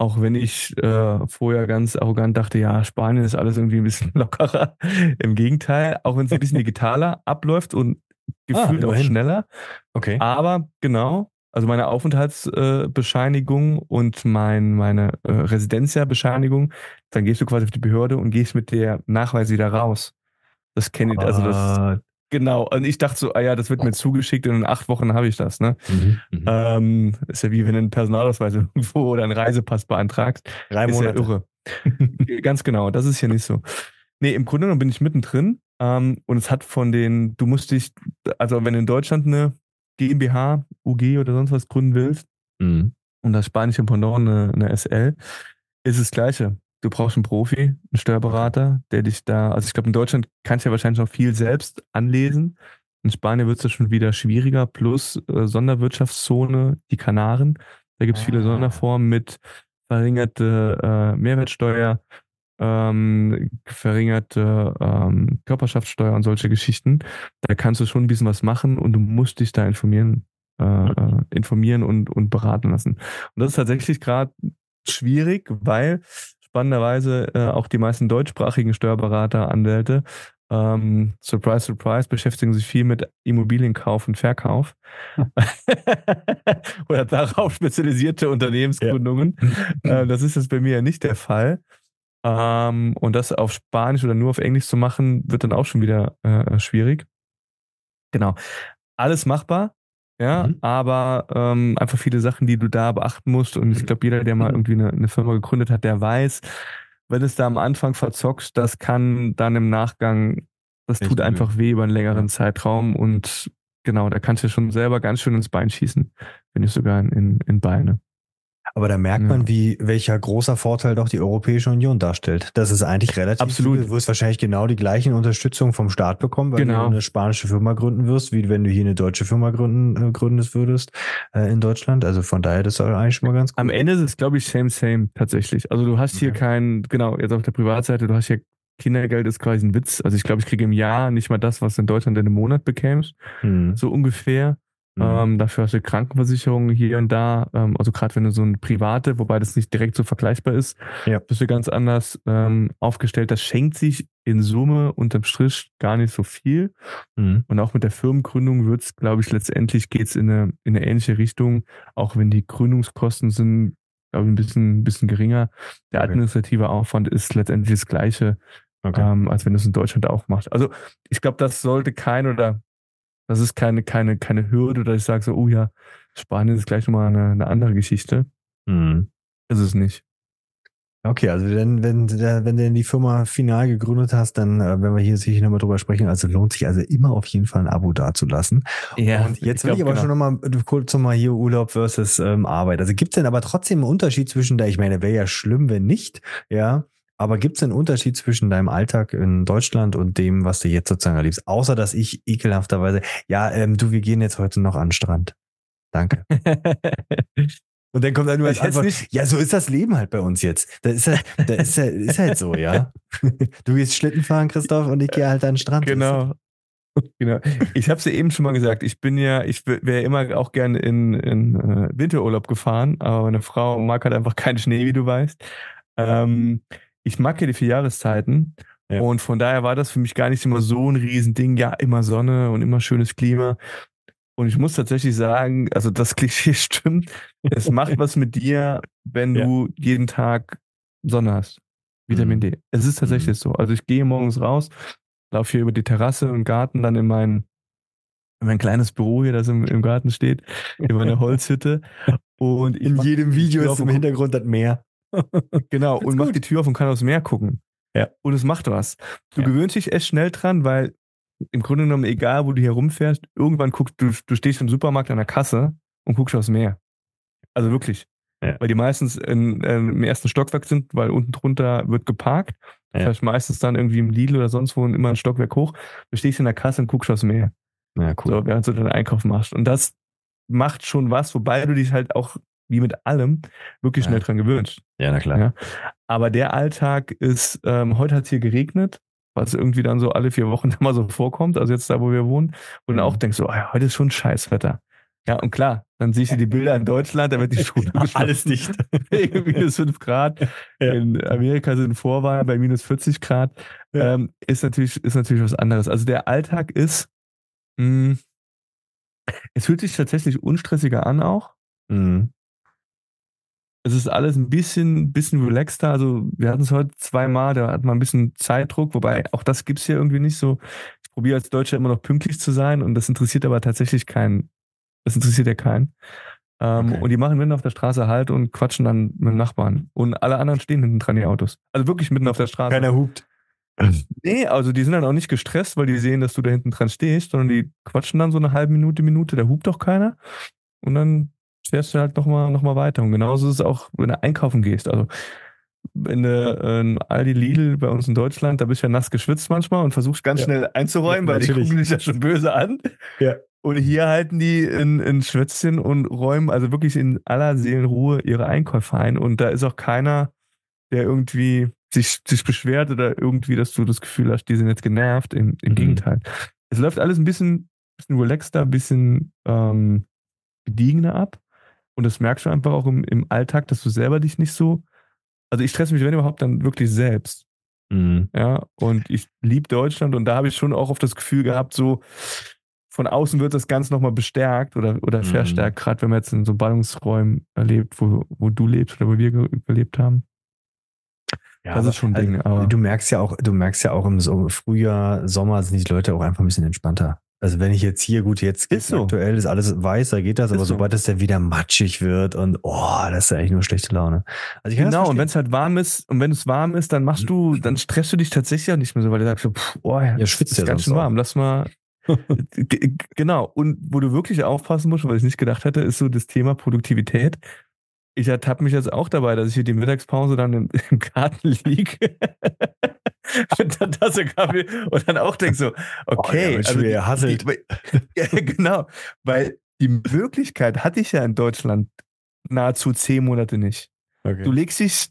Speaker 1: Auch wenn ich äh, vorher ganz arrogant dachte, ja, Spanien ist alles irgendwie ein bisschen (laughs) lockerer. Im Gegenteil, auch wenn es ein bisschen (laughs) digitaler abläuft und gefühlt ah, auch schneller. Okay. Aber genau, also meine Aufenthaltsbescheinigung äh, und mein, meine äh, Residenzia-Bescheinigung, dann gehst du quasi auf die Behörde und gehst mit der Nachweis wieder raus. Das kenne ich, also das. Genau, und ich dachte so, ah ja, das wird mir zugeschickt und in acht Wochen habe ich das. Ne? Mhm, mhm. ähm, ist ja wie wenn du einen Personalausweis (laughs) irgendwo oder einen Reisepass beantragst.
Speaker 2: Drei ist Monate. (laughs)
Speaker 1: Ja irre. Ganz genau, das ist hier nicht so. Nee, im Grunde genommen bin ich mittendrin ähm, und es hat von den, du musst dich, also wenn du in Deutschland eine GmbH, UG oder sonst was gründen willst mhm. und das spanische Pendant eine, eine SL, ist das Gleiche. Du brauchst einen Profi, einen Steuerberater, der dich da, also ich glaube, in Deutschland kannst du ja wahrscheinlich noch viel selbst anlesen. In Spanien wird es schon wieder schwieriger, plus äh, Sonderwirtschaftszone, die Kanaren. Da gibt es viele ah. Sonderformen mit verringerte äh, Mehrwertsteuer, ähm, verringerte ähm, Körperschaftssteuer und solche Geschichten. Da kannst du schon ein bisschen was machen und du musst dich da informieren, äh informieren und, und beraten lassen. Und das ist tatsächlich gerade schwierig, weil spannenderweise äh, auch die meisten deutschsprachigen Steuerberater, Anwälte, ähm, surprise, surprise, beschäftigen sich viel mit Immobilienkauf und Verkauf. (laughs) Oder darauf spezialisierte Unternehmensgründungen. Ja. Äh, das ist jetzt bei mir ja nicht der Fall. Ähm, und das auf Spanisch oder nur auf Englisch zu machen, wird dann auch schon wieder äh, schwierig. Genau. Alles machbar, ja, mhm. aber ähm, einfach viele Sachen, die du da beachten musst. Und ich glaube, jeder, der mal irgendwie eine, eine, Firma gegründet hat, der weiß, wenn es da am Anfang verzockst, das kann dann im Nachgang, das Echt tut einfach weh über einen längeren. Zeitraum. Und genau, da kannst du schon selber ganz schön ins Bein schießen, wenn nicht sogar in, in Beine.
Speaker 2: Aber da merkt man, wie welcher großer Vorteil doch die Europäische Union darstellt. Das ist eigentlich relativ
Speaker 1: Absolut.
Speaker 2: Du wirst wahrscheinlich genau die gleichen Unterstützung vom Staat bekommen, weil genau. du eine spanische Firma gründen wirst, wie wenn du hier eine deutsche Firma gründen, äh, gründest würdest äh, in Deutschland. Also von daher, das ist eigentlich schon mal ganz gut.
Speaker 1: Am Ende ist es, glaube ich, same, same tatsächlich. Also du hast hier okay. kein, genau, jetzt auf der Privatseite, du hast hier Kindergeld ist quasi ein Witz. Also ich glaube, ich kriege im Jahr nicht mal das, was in Deutschland in einem Monat bekämst. Hm. So ungefähr. Mhm. Ähm, dafür hast du Krankenversicherung hier und da. Ähm, also gerade wenn du so ein private, wobei das nicht direkt so vergleichbar ist, ja. bist du ganz anders ähm, aufgestellt. Das schenkt sich in Summe unterm Strich gar nicht so viel. Mhm. Und auch mit der Firmengründung wird es, glaube ich, letztendlich geht es in eine, in eine ähnliche Richtung, auch wenn die Gründungskosten sind, glaube ich, ein bisschen, ein bisschen geringer. Der administrative okay. Aufwand ist letztendlich das gleiche, okay. ähm, als wenn du es in Deutschland auch machst. Also ich glaube, das sollte kein oder das ist keine, keine, keine Hürde, dass ich sage so, oh ja, Spanien ist gleich nochmal eine, eine andere Geschichte. Mhm. Ist es nicht.
Speaker 2: Okay, also wenn, wenn, wenn du die Firma final gegründet hast, dann äh, werden wir hier sicher nochmal drüber sprechen. Also lohnt sich also immer auf jeden Fall ein Abo dazulassen. Ja, und jetzt will ich, aber genau. schon nochmal kurz nochmal hier Urlaub versus ähm, Arbeit. Also gibt es denn aber trotzdem einen Unterschied zwischen der, ich meine, wäre ja schlimm, wenn nicht, ja, aber gibt es einen Unterschied zwischen deinem Alltag in Deutschland und dem, was du jetzt sozusagen erlebst? Außer, dass ich ekelhafterweise, ja, ähm, du, wir gehen jetzt heute noch an den Strand. Danke. (laughs) und dann kommt dann nur als Antwort, ja, so ist das Leben halt bei uns jetzt. Das ist halt, das ist halt, ist halt so, ja. (laughs) du gehst Schlitten fahren, Christoph, und ich gehe halt an den Strand.
Speaker 1: Genau. Genau. Ich habe es ja eben schon mal gesagt, ich bin ja, ich wäre immer auch gerne in, in uh, Winterurlaub gefahren, aber meine Frau mag halt einfach keinen Schnee, wie du weißt. Ähm, ich mag ja die vier Jahreszeiten. Ja. Und von daher war das für mich gar nicht immer so ein Riesending. Ja, immer Sonne und immer schönes Klima. Und ich muss tatsächlich sagen, also das (laughs) Klischee stimmt. Es macht was mit dir, wenn ja. du jeden Tag Sonne hast. Vitamin mhm. D. Es ist tatsächlich mhm. so. Also ich gehe morgens raus, laufe hier über die Terrasse und Garten, dann in mein, in mein kleines Büro hier, das im, im Garten steht, in meine (laughs) Holzhütte. Und
Speaker 2: in jedem Video ist im Hintergrund das Meer. (laughs)
Speaker 1: genau, und macht die Tür auf und kann aufs Meer gucken. Ja. Und es macht was. Du ja. gewöhnst dich echt schnell dran, weil im Grunde genommen, egal wo du hier rumfährst, irgendwann guckst du, du stehst im Supermarkt an der Kasse und guckst aufs Meer. Also wirklich. Ja. Weil die meistens in, in, im ersten Stockwerk sind, weil unten drunter wird geparkt. Das heißt meistens dann irgendwie im Lidl oder sonst wo immer ein Stockwerk hoch. Du stehst in der Kasse und guckst aufs Meer. Ja, cool. So, während du deinen Einkauf machst. Und das macht schon was, wobei du dich halt auch wie mit allem wirklich schnell ja. dran gewöhnt.
Speaker 2: Ja, na klar. Ja.
Speaker 1: Aber der Alltag ist, ähm, heute hat es hier geregnet, was irgendwie dann so alle vier Wochen (laughs) mal so vorkommt, also jetzt da, wo wir wohnen, und dann auch mhm. denkst so, oh ja, heute ist schon Scheißwetter. Ja, und klar, dann siehst du die Bilder in Deutschland, da wird die Schule (laughs)
Speaker 2: alles dicht. (laughs)
Speaker 1: minus 5 Grad. Ja. In Amerika sind Vorwahlen bei minus 40 Grad. Ja. Ähm, ist, natürlich, ist natürlich was anderes. Also der Alltag ist, mh, hm, es fühlt sich tatsächlich unstressiger an auch. Mhm Es ist alles ein bisschen, bisschen relaxter. Also wir hatten es heute zweimal, da hat man ein bisschen Zeitdruck, wobei auch das gibt es hier irgendwie nicht so. Ich probiere als Deutscher immer noch pünktlich zu sein und das interessiert aber tatsächlich keinen. Das interessiert ja keinen. Ähm, okay. Und die machen mitten auf der Straße halt und quatschen dann mit dem Nachbarn. Und alle anderen stehen hinten dran, die Autos. Also wirklich mitten auf der Straße.
Speaker 2: Keiner hupt. (clears throat)
Speaker 1: Nee, also die sind dann auch nicht gestresst, weil die sehen, dass du da hinten dran stehst, sondern die quatschen dann so eine halbe Minute, Minute, da hupt doch keiner. Und dann fährst du halt nochmal noch mal weiter. Und genauso ist es auch, wenn du einkaufen gehst. Also wenn du äh, Aldi Lidl bei uns in Deutschland, da bist du ja nass geschwitzt manchmal und versuchst ganz ja. schnell einzuräumen, ja, weil die gucken dich ja schon böse an.
Speaker 2: Ja.
Speaker 1: Und hier halten die in, in Schwätzchen und räumen also wirklich in aller Seelenruhe ihre Einkäufe ein. Und da ist auch keiner, der irgendwie sich, sich beschwert oder irgendwie, dass du das Gefühl hast, die sind jetzt genervt. Im, im mhm. Gegenteil. Es läuft alles ein bisschen, bisschen relaxter, ein bisschen ähm, gediegener ab. Und das merkst du einfach auch im, im Alltag, dass du selber dich nicht so. Also ich stresse mich, wenn überhaupt, dann wirklich selbst. Mhm. Ja, und ich liebe Deutschland und da habe ich schon auch oft das Gefühl gehabt, so von außen wird das Ganze nochmal bestärkt oder, oder mhm. verstärkt, gerade wenn man jetzt in so Ballungsräumen erlebt, wo, wo du lebst oder wo wir gelebt haben.
Speaker 2: Ja, das ist schon ein Ding. Also, du merkst ja auch, du merkst ja auch im Frühjahr, Sommer sind die Leute auch einfach ein bisschen entspannter. Also wenn ich jetzt hier, gut, jetzt ist so. aktuell ist alles weiß, da geht das, ist aber so. sobald es dann wieder matschig wird und oh, das ist ja eigentlich nur schlechte Laune.
Speaker 1: Also genau, und wenn es halt warm ist und wenn es warm ist, dann machst du, dann stresst du dich tatsächlich auch nicht mehr so, weil du sagst so, pff, oh, ja, schwitzt ist ja ganz schön warm, lass mal. (laughs) genau, und wo du wirklich aufpassen musst, weil ich nicht gedacht hätte, ist so das Thema Produktivität ich ertappe mich jetzt auch dabei, dass ich hier die Mittagspause dann im, im Garten (laughs) liege. Mit der Tasse Kaffee und dann auch denke so, okay. Oh,
Speaker 2: also die, die, (laughs)
Speaker 1: ja, genau, weil die Möglichkeit hatte ich ja in Deutschland nahezu zehn Monate nicht. Okay. Du legst dich,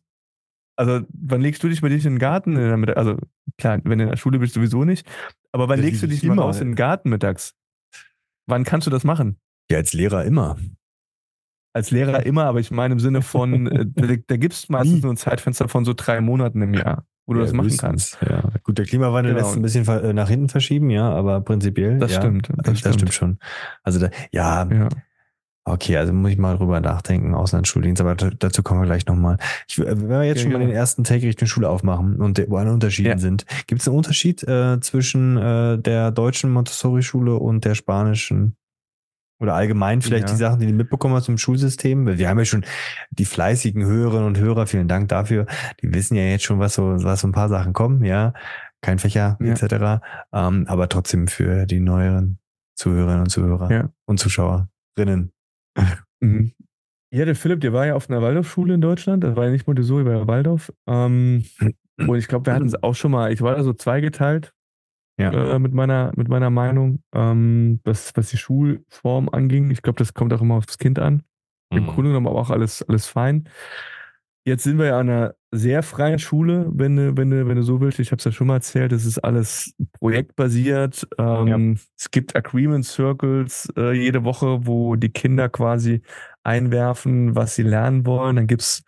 Speaker 1: also wann legst du dich bei dich in den Garten? Also klar, wenn du in der Schule bist, sowieso nicht. Aber wann ja, legst du dich mal raus in den Garten mittags? Wann kannst du das machen?
Speaker 2: Ja, als Lehrer immer
Speaker 1: als Lehrer immer, aber ich meine im Sinne von, (laughs) äh, da, da gibt es meistens nur ein Zeitfenster von so drei Monaten im Jahr, wo du ja, das machen höchstens. kannst.
Speaker 2: Ja. Gut, der Klimawandel genau. lässt ein bisschen äh, nach hinten verschieben, ja, aber prinzipiell.
Speaker 1: Das
Speaker 2: ja,
Speaker 1: stimmt. Das,
Speaker 2: das stimmt. stimmt. schon. Also da, ja, ja. Okay, also muss ich mal drüber nachdenken, Auslandsschuldienst, aber dazu kommen wir gleich nochmal. wenn wir jetzt schon mal den ersten Take Richtung Schule aufmachen und wo eine Unterschiede sind, gibt es einen Unterschied äh, zwischen äh, der deutschen Montessori-Schule und der spanischen oder allgemein vielleicht ja. die Sachen, die du mitbekommen hast im Schulsystem. Wir haben ja schon die fleißigen Hörerinnen und Hörer, vielen Dank dafür. Die wissen ja jetzt schon, was so, was so ein paar Sachen kommen, ja. Kein Fächer, ja. etc. Ähm, aber trotzdem für die neueren Zuhörerinnen und Zuhörer ja. und Zuschauerinnen. (laughs)
Speaker 1: Mhm. Ja, der Philipp, der war ja auf einer Waldorfschule in Deutschland. Das war ja nicht Montessori, war ja Waldorf. Ähm, (clears throat) und ich glaube, wir hatten es auch schon mal, ich war da so zweigeteilt ja. äh, mit, meiner, mit meiner Meinung, ähm, was, was die Schulform anging. Ich glaube, das kommt auch immer aufs Kind an. Im mhm. Grunde genommen aber auch alles, alles fein. Jetzt sind wir ja an einer sehr freien Schule, wenn du, wenn du, wenn du so willst. Ich habe es ja schon mal erzählt, es ist alles projektbasiert. Ähm, ja. Es gibt Agreement Circles äh, jede Woche, wo die Kinder quasi einwerfen, was sie lernen wollen. Dann gibt's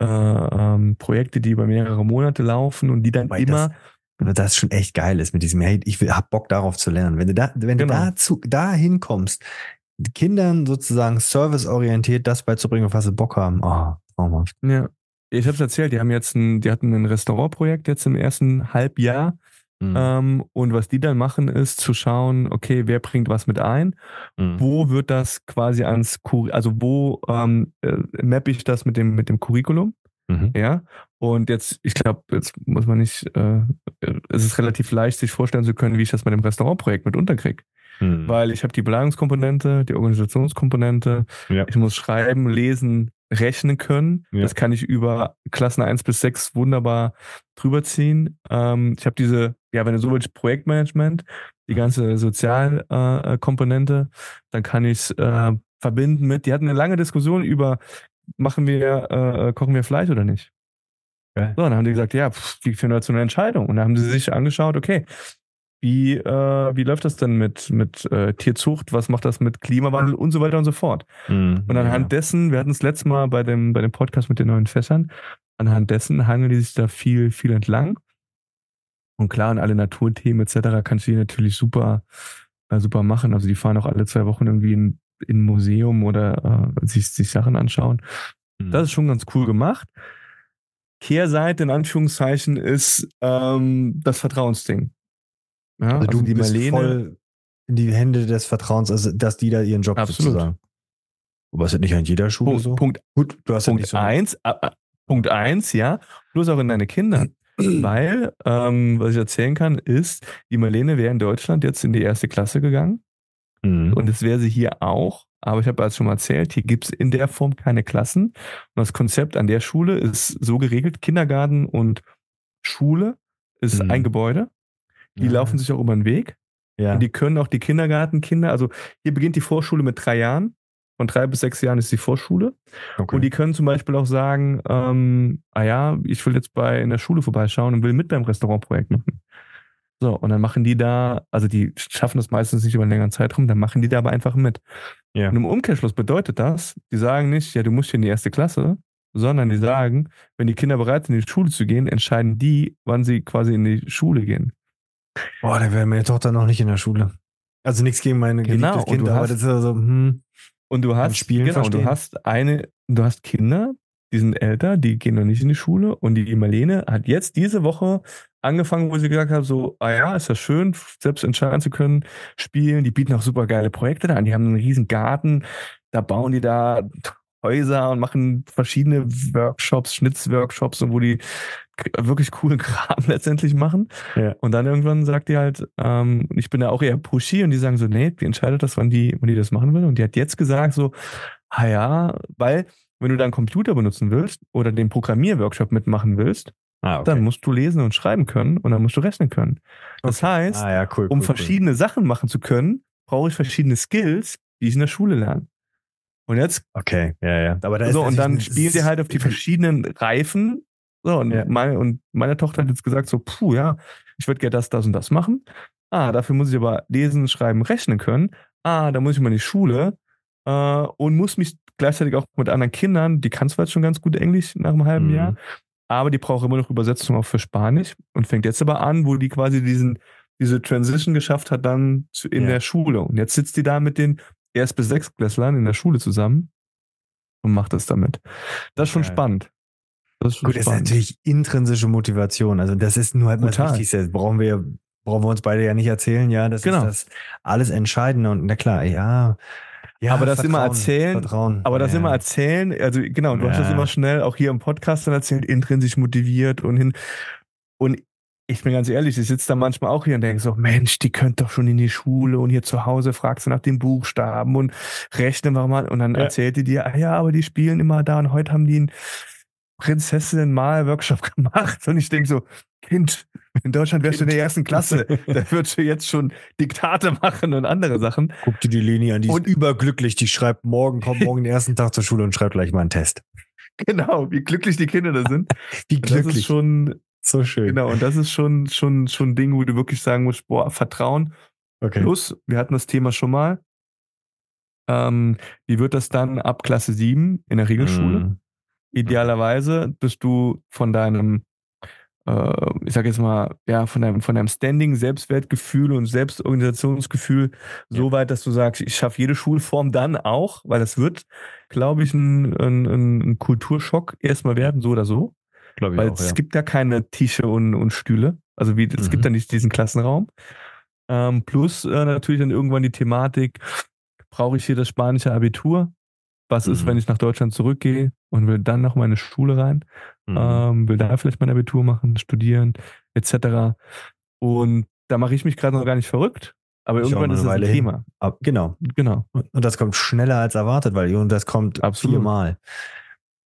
Speaker 1: äh, ähm, Projekte, die über mehrere Monate laufen und die dann Weil immer
Speaker 2: das schon echt geil ist mit diesem, hey, ich will, hab Bock darauf zu lernen. Wenn du da, wenn genau. du dazu, da hinkommst, Kindern sozusagen serviceorientiert das beizubringen, was sie Bock haben, oh, traumhaft.
Speaker 1: Ja. Ich habe es erzählt, die haben jetzt ein, die hatten ein Restaurantprojekt jetzt im ersten Halbjahr. Mhm. Ähm, und was die dann machen, ist zu schauen, okay, wer bringt was mit ein? Mhm. Wo wird das quasi ans, Kur also wo ähm, äh, mappe ich das mit dem, mit dem Curriculum? Mhm. Ja. Und jetzt, ich glaube, jetzt muss man nicht, äh, es ist relativ leicht, sich vorstellen zu können, wie ich das mit dem Restaurantprojekt mit unterkriege. Mhm. Weil ich habe die Belagungskomponente, die Organisationskomponente, ja. ich muss schreiben, lesen, rechnen können. Ja. Das kann ich über Klassen 1 bis 6 wunderbar drüber ziehen. Ähm, ich habe diese, ja, wenn du so willst, Projektmanagement, die ganze Sozialkomponente, äh, dann kann ich es äh, verbinden mit, die hatten eine lange Diskussion über machen wir, äh, kochen wir Fleisch oder nicht? Okay. So, dann haben die gesagt, ja, pff, wie finden wir dazu eine Entscheidung? Und dann haben sie sich angeschaut, okay, wie, äh, wie läuft das denn mit, mit äh, Tierzucht? Was macht das mit Klimawandel und so weiter und so fort? Mhm, und anhand ja. dessen, wir hatten es letztes Mal bei dem, bei dem Podcast mit den neuen Fässern, anhand dessen hangeln die sich da viel, viel entlang. Und klar, und alle Naturthemen etc. kannst du hier natürlich super, äh, super machen. Also die fahren auch alle zwei Wochen irgendwie in in ein Museum oder äh, sich, sich Sachen anschauen. Mhm. Das ist schon ganz cool gemacht. Kehrseite in Anführungszeichen ist ähm, das Vertrauensding.
Speaker 2: Ja, also, also du die bist Marlene, voll in die Hände des Vertrauens, also dass die da ihren Job absolut. sozusagen. Aber ist das nicht an jeder Schule
Speaker 1: Punkt,
Speaker 2: so?
Speaker 1: Punkt, Gut, du hast Punkt ja nicht so eins, äh, äh, Punkt eins, ja, plus auch in deine Kinder. (clears throat) Weil, ähm, was ich erzählen kann, ist, die Marlene wäre in Deutschland jetzt in die erste Klasse gegangen. Mhm. Und es wäre sie hier auch. Aber ich habe als schon mal erzählt, hier gibt es in der Form keine Klassen. Und das Konzept an der Schule ist so geregelt, Kindergarten und Schule ist mhm. ein Gebäude. Die ja. laufen sich auch über den Weg. Ja. Und die können auch die Kindergartenkinder, also hier beginnt die Vorschule mit drei Jahren. Von drei bis sechs Jahren ist die Vorschule. Okay. Und die können zum Beispiel auch sagen, ähm, ah ja, ich will jetzt bei in der Schule vorbeischauen und will mit beim Restaurantprojekt machen. So, und dann machen die da, also die schaffen das meistens nicht über einen längeren Zeitraum, dann machen die da aber einfach mit. Ja. Und im Umkehrschluss bedeutet das, die sagen nicht, ja, du musst hier in die erste Klasse, sondern die sagen, wenn die Kinder bereit sind, in die Schule zu gehen, entscheiden die, wann sie quasi in die Schule gehen.
Speaker 2: Boah, dann wäre meine Tochter noch nicht in der Schule. Also nichts gegen meine
Speaker 1: genau, Kind, aber das ist so, hm, und du hast, genau, verstehen. du hast eine, du hast Kinder, die sind älter, die gehen noch nicht in die Schule und die Marlene hat jetzt diese Woche angefangen, wo sie gesagt hat, so, ah ja, ist ja schön, selbst entscheiden zu können, spielen. Die bieten auch super geile Projekte da an. Die haben einen riesen Garten, da bauen die da Häuser und machen verschiedene Workshops, Schnitzworkshops, wo die wirklich coolen Kram (laughs) letztendlich machen. Ja. Und dann irgendwann sagt die halt, ähm, ich bin da auch eher pushy und die sagen so, nee, die entscheidet das, wann die, wann die das machen will. Und die hat jetzt gesagt so, ah ja, weil wenn du dann Computer benutzen willst oder den Programmierworkshop mitmachen willst, ah, okay. dann musst du lesen und schreiben können und dann musst du rechnen können. Das okay. heißt, ah, ja, cool, um cool, verschiedene cool. Sachen machen zu können, brauche ich verschiedene Skills, die ich in der Schule lerne. Und jetzt.
Speaker 2: Okay, ja, ja.
Speaker 1: Aber da so, und dann spielen sie halt auf die verschiedenen Reifen. So, und, ja. meine, und meine Tochter hat jetzt gesagt: so, puh, ja, ich würde gerne das, das und das machen. Ah, dafür muss ich aber lesen, schreiben, rechnen können. Ah, da muss ich mal in die Schule äh, und muss mich gleichzeitig auch mit anderen Kindern, die kann zwar jetzt schon ganz gut Englisch nach einem halben mhm. Jahr, aber die braucht immer noch Übersetzung auch für Spanisch und fängt jetzt aber an, wo die quasi diesen, diese Transition geschafft hat, dann zu, in ja. der Schule. Und jetzt sitzt die da mit den erst bis sechs Klässlern in der Schule zusammen und macht das damit. Das ist schon ja. spannend.
Speaker 2: Das ist Gut, spannend. das ist natürlich intrinsische Motivation. Also das ist nur halt mal das Wichtigste. Brauchen wir, brauchen wir uns beide ja nicht erzählen. Ja, das genau. ist das alles Entscheidende. Und na klar, ja.
Speaker 1: Ja, aber das immer erzählen, Vertrauen. aber das ja. immer erzählen, also genau, du ja. hast das immer schnell auch hier im Podcast dann erzählt, intrinsisch motiviert und hin. Und ich bin ganz ehrlich, ich sitze da manchmal auch hier und denke so, Mensch, die könnt doch schon in die Schule und hier zu Hause fragst du nach den Buchstaben und rechnen wir mal. Und dann ja. erzählt die dir, ah ja, aber die spielen immer da und heute haben die einen Prinzessinnen-Mal-Workshop (laughs) gemacht. Und ich denke so, Kind, in Deutschland wärst du in der ersten Klasse. (laughs) da würdest du jetzt schon Diktate machen und andere Sachen.
Speaker 2: Guck dir die Leni an, die und ist überglücklich. Die schreibt morgen, kommt morgen den ersten Tag zur Schule und schreibt gleich mal einen Test. (laughs)
Speaker 1: Genau, wie glücklich die Kinder da sind. wie glücklich. Das ist schon, so schön. Genau, und das ist schon, schon, schon ein Ding, wo du wirklich sagen musst, boah, Vertrauen. Okay. Plus, wir hatten das Thema schon mal. Ähm, wie wird das dann ab Klasse 7 in der Regelschule? Mm. Idealerweise bist du von deinem, äh, ich sag jetzt mal, ja, von deinem, von deinem Standing, Selbstwertgefühl und Selbstorganisationsgefühl ja. so weit, dass du sagst, ich schaffe jede Schulform dann auch, weil das wird, glaube ich, ein, ein, ein Kulturschock erstmal werden, so oder so. Glaube ich Weil auch, es ja. gibt ja keine Tische und, und Stühle. Also wie, es mhm. gibt ja nicht diesen Klassenraum. Ähm, plus äh, natürlich dann irgendwann die Thematik, brauche ich hier das spanische Abitur? Was mhm. ist, wenn ich nach Deutschland zurückgehe und will dann noch meine Schule rein? Mhm. Ähm, will da vielleicht mein Abitur machen, studieren, etc. Und da mache ich mich gerade noch gar nicht verrückt. Aber ich irgendwann ist es ein Thema.
Speaker 2: Ab, genau. Genau. Und das kommt schneller als erwartet, weil und das kommt Absolut. viermal.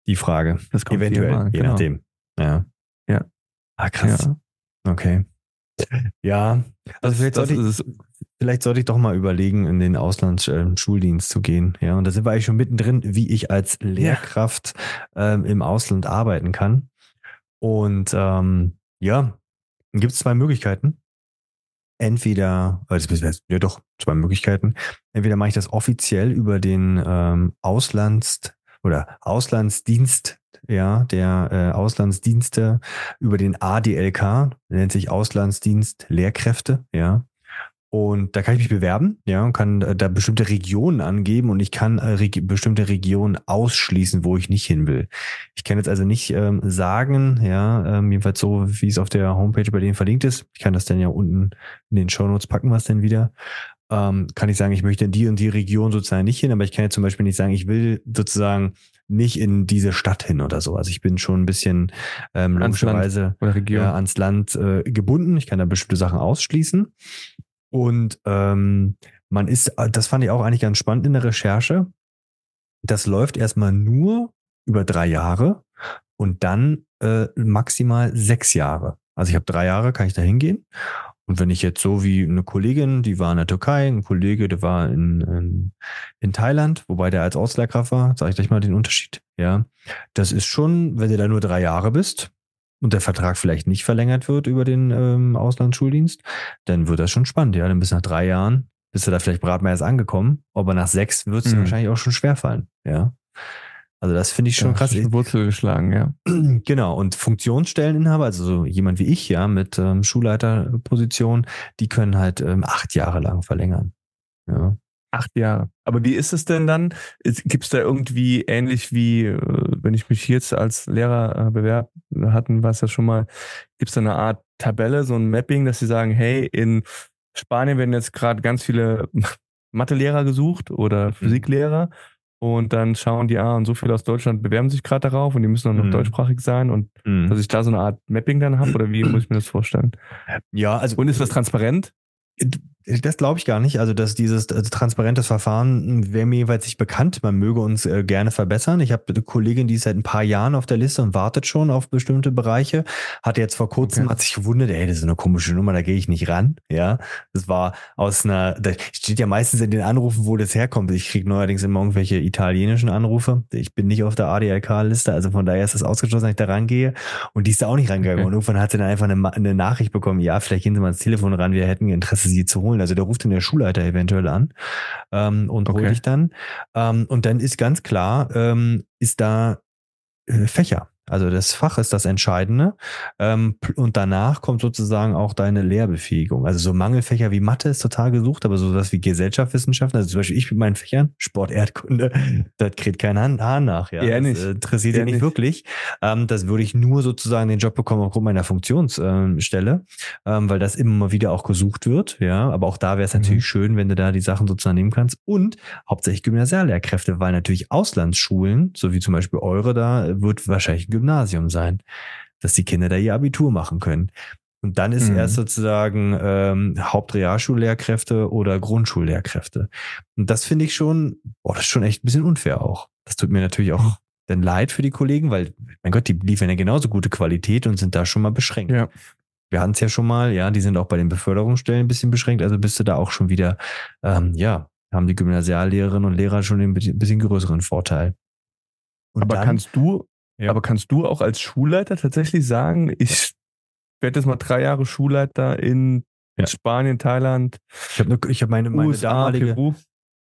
Speaker 2: Die Frage.
Speaker 1: Das kommt Eventuell, viermal, je genau. nachdem.
Speaker 2: Ja. Ja. Ah, krass. Ja. Okay. Ja, also vielleicht sollte, ich, vielleicht sollte ich doch mal überlegen, in den Auslandsschuldienst äh, zu gehen. Ja, und da sind wir eigentlich schon mittendrin, wie ich als Lehrkraft ja. ähm, im Ausland arbeiten kann. Und ähm, ja, gibt es zwei Möglichkeiten. Entweder, also ja doch, zwei Möglichkeiten. Entweder mache ich das offiziell über den ähm, Auslands- oder Auslandsdienst ja, der äh, Auslandsdienste über den ADLK, nennt sich Auslandsdienst Lehrkräfte, ja. Und da kann ich mich bewerben, ja, und kann äh, da bestimmte Regionen angeben und ich kann äh, reg bestimmte Regionen ausschließen, wo ich nicht hin will. Ich kann jetzt also nicht ähm, sagen, ja, ähm, jedenfalls so, wie es auf der Homepage bei denen verlinkt ist. Ich kann das dann ja unten in den Show Notes packen, was denn wieder. Ähm, kann ich sagen, ich möchte in die und die Region sozusagen nicht hin, aber ich kann jetzt zum Beispiel nicht sagen, ich will sozusagen nicht in diese Stadt hin oder so. Also ich bin schon ein bisschen ähm, logischerweise Land ja, ans Land äh, gebunden. Ich kann da bestimmte Sachen ausschließen. Und ähm, man ist, äh, das fand ich auch eigentlich ganz spannend in der Recherche. Das läuft erstmal nur über drei Jahre und dann äh, maximal sechs Jahre. Also ich habe drei Jahre, kann ich da hingehen. Und wenn ich jetzt so wie eine Kollegin, die war in der Türkei, ein Kollege, der war in, in, in Thailand, wobei der als Ausleihkraft war, sage ich gleich mal den Unterschied. Ja, das ist schon, wenn du da nur drei Jahre bist, und der Vertrag vielleicht nicht verlängert wird über den ähm, Auslandsschuldienst, dann wird das schon spannend. Ja, dann bis nach drei Jahren bist du da vielleicht gerade mal erst angekommen, aber nach sechs wird es mhm. wahrscheinlich auch schon schwerfallen. Ja. Also das finde ich schon ja, krass.
Speaker 1: Schon Wurzel geschlagen, ja. (clears throat)
Speaker 2: Genau. Und Funktionsstelleninhaber, also so jemand wie ich, ja, mit ähm, Schulleiterposition, die können halt ähm, acht Jahre lang verlängern. Ja.
Speaker 1: Acht Jahre. Aber wie ist es denn dann? Gibt es da irgendwie ähnlich wie, äh, wenn ich mich jetzt als Lehrer äh, bewerbe, hatten es ja schon mal, gibt es da eine Art Tabelle, so ein Mapping, dass sie sagen, hey, in Spanien werden jetzt gerade ganz viele (laughs) Mathelehrer gesucht oder mhm. Physiklehrer und dann schauen die, ah, und so viele aus Deutschland bewerben sich gerade darauf und die müssen auch noch mhm. deutschsprachig sein und mhm. dass ich da so eine Art Mapping dann habe oder wie muss ich mir das vorstellen?
Speaker 2: Ja, also.
Speaker 1: Und ist das transparent?
Speaker 2: Das glaube ich gar nicht. Also, dass dieses also transparentes Verfahren wäre mir jeweils nicht bekannt. Man möge uns äh, gerne verbessern. Ich habe eine Kollegin, die ist seit ein paar Jahren auf der Liste und wartet schon auf bestimmte Bereiche. Hat jetzt vor kurzem, okay. hat sich gewundert, ey, das ist eine komische Nummer, da gehe ich nicht ran. Ja, das war aus einer, da steht ja meistens in den Anrufen, wo das herkommt. Ich kriege neuerdings immer irgendwelche italienischen Anrufe. Ich bin nicht auf der ADLK-Liste, also von daher ist das ausgeschlossen, dass ich da rangehe. Und die ist da auch nicht rangegangen. Okay. Und irgendwann hat sie dann einfach eine, eine Nachricht bekommen, ja, vielleicht gehen Sie mal ans Telefon ran, wir hätten Interesse, Sie zu holen. Also der ruft dann der Schulleiter eventuell an ähm, und okay. holt dich dann. Ähm, und dann ist ganz klar, ähm, ist da äh, Fächer. Also das Fach ist das Entscheidende. Ähm, und danach kommt sozusagen auch deine Lehrbefähigung. Also so Mangelfächer wie Mathe ist total gesucht, aber so was wie Gesellschaftswissenschaften, also zum Beispiel ich mit meinen Fächern, Sport, Erdkunde, (laughs) das kriegt kein Hahn nach. Ja,
Speaker 1: ja
Speaker 2: nicht. Das interessiert ja nicht, nicht wirklich. Ähm, das würde ich nur sozusagen den Job bekommen aufgrund meiner Funktionsstelle, ähm, weil das immer wieder auch gesucht wird. Ja, aber auch da wäre es mhm. natürlich schön, wenn du da die Sachen sozusagen nehmen kannst. Und hauptsächlich Gymnasiallehrkräfte, weil natürlich Auslandsschulen, so wie zum Beispiel eure da, wird wahrscheinlich ein Gymnasium sein, dass die Kinder da ihr Abitur machen können. Und dann ist mhm. erst sozusagen ähm, Hauptrealschullehrkräfte oder Grundschullehrkräfte. Und das finde ich schon, boah, das ist schon echt ein bisschen unfair auch. Das tut mir natürlich auch dann leid für die Kollegen, weil, mein Gott, die liefern ja genauso gute Qualität und sind da schon mal beschränkt. Ja. Wir hatten es ja schon mal, ja, die sind auch bei den Beförderungsstellen ein bisschen beschränkt, also bist du da auch schon wieder, ähm, ja, haben die Gymnasiallehrerinnen und Lehrer schon ein bisschen größeren Vorteil.
Speaker 1: Und Aber dann, kannst du ja. Aber kannst du auch als Schulleiter tatsächlich sagen, ich werde jetzt mal drei Jahre Schulleiter in ja. Spanien, Thailand.
Speaker 2: Ich habe hab meine, meine, USA, damalige, Peru.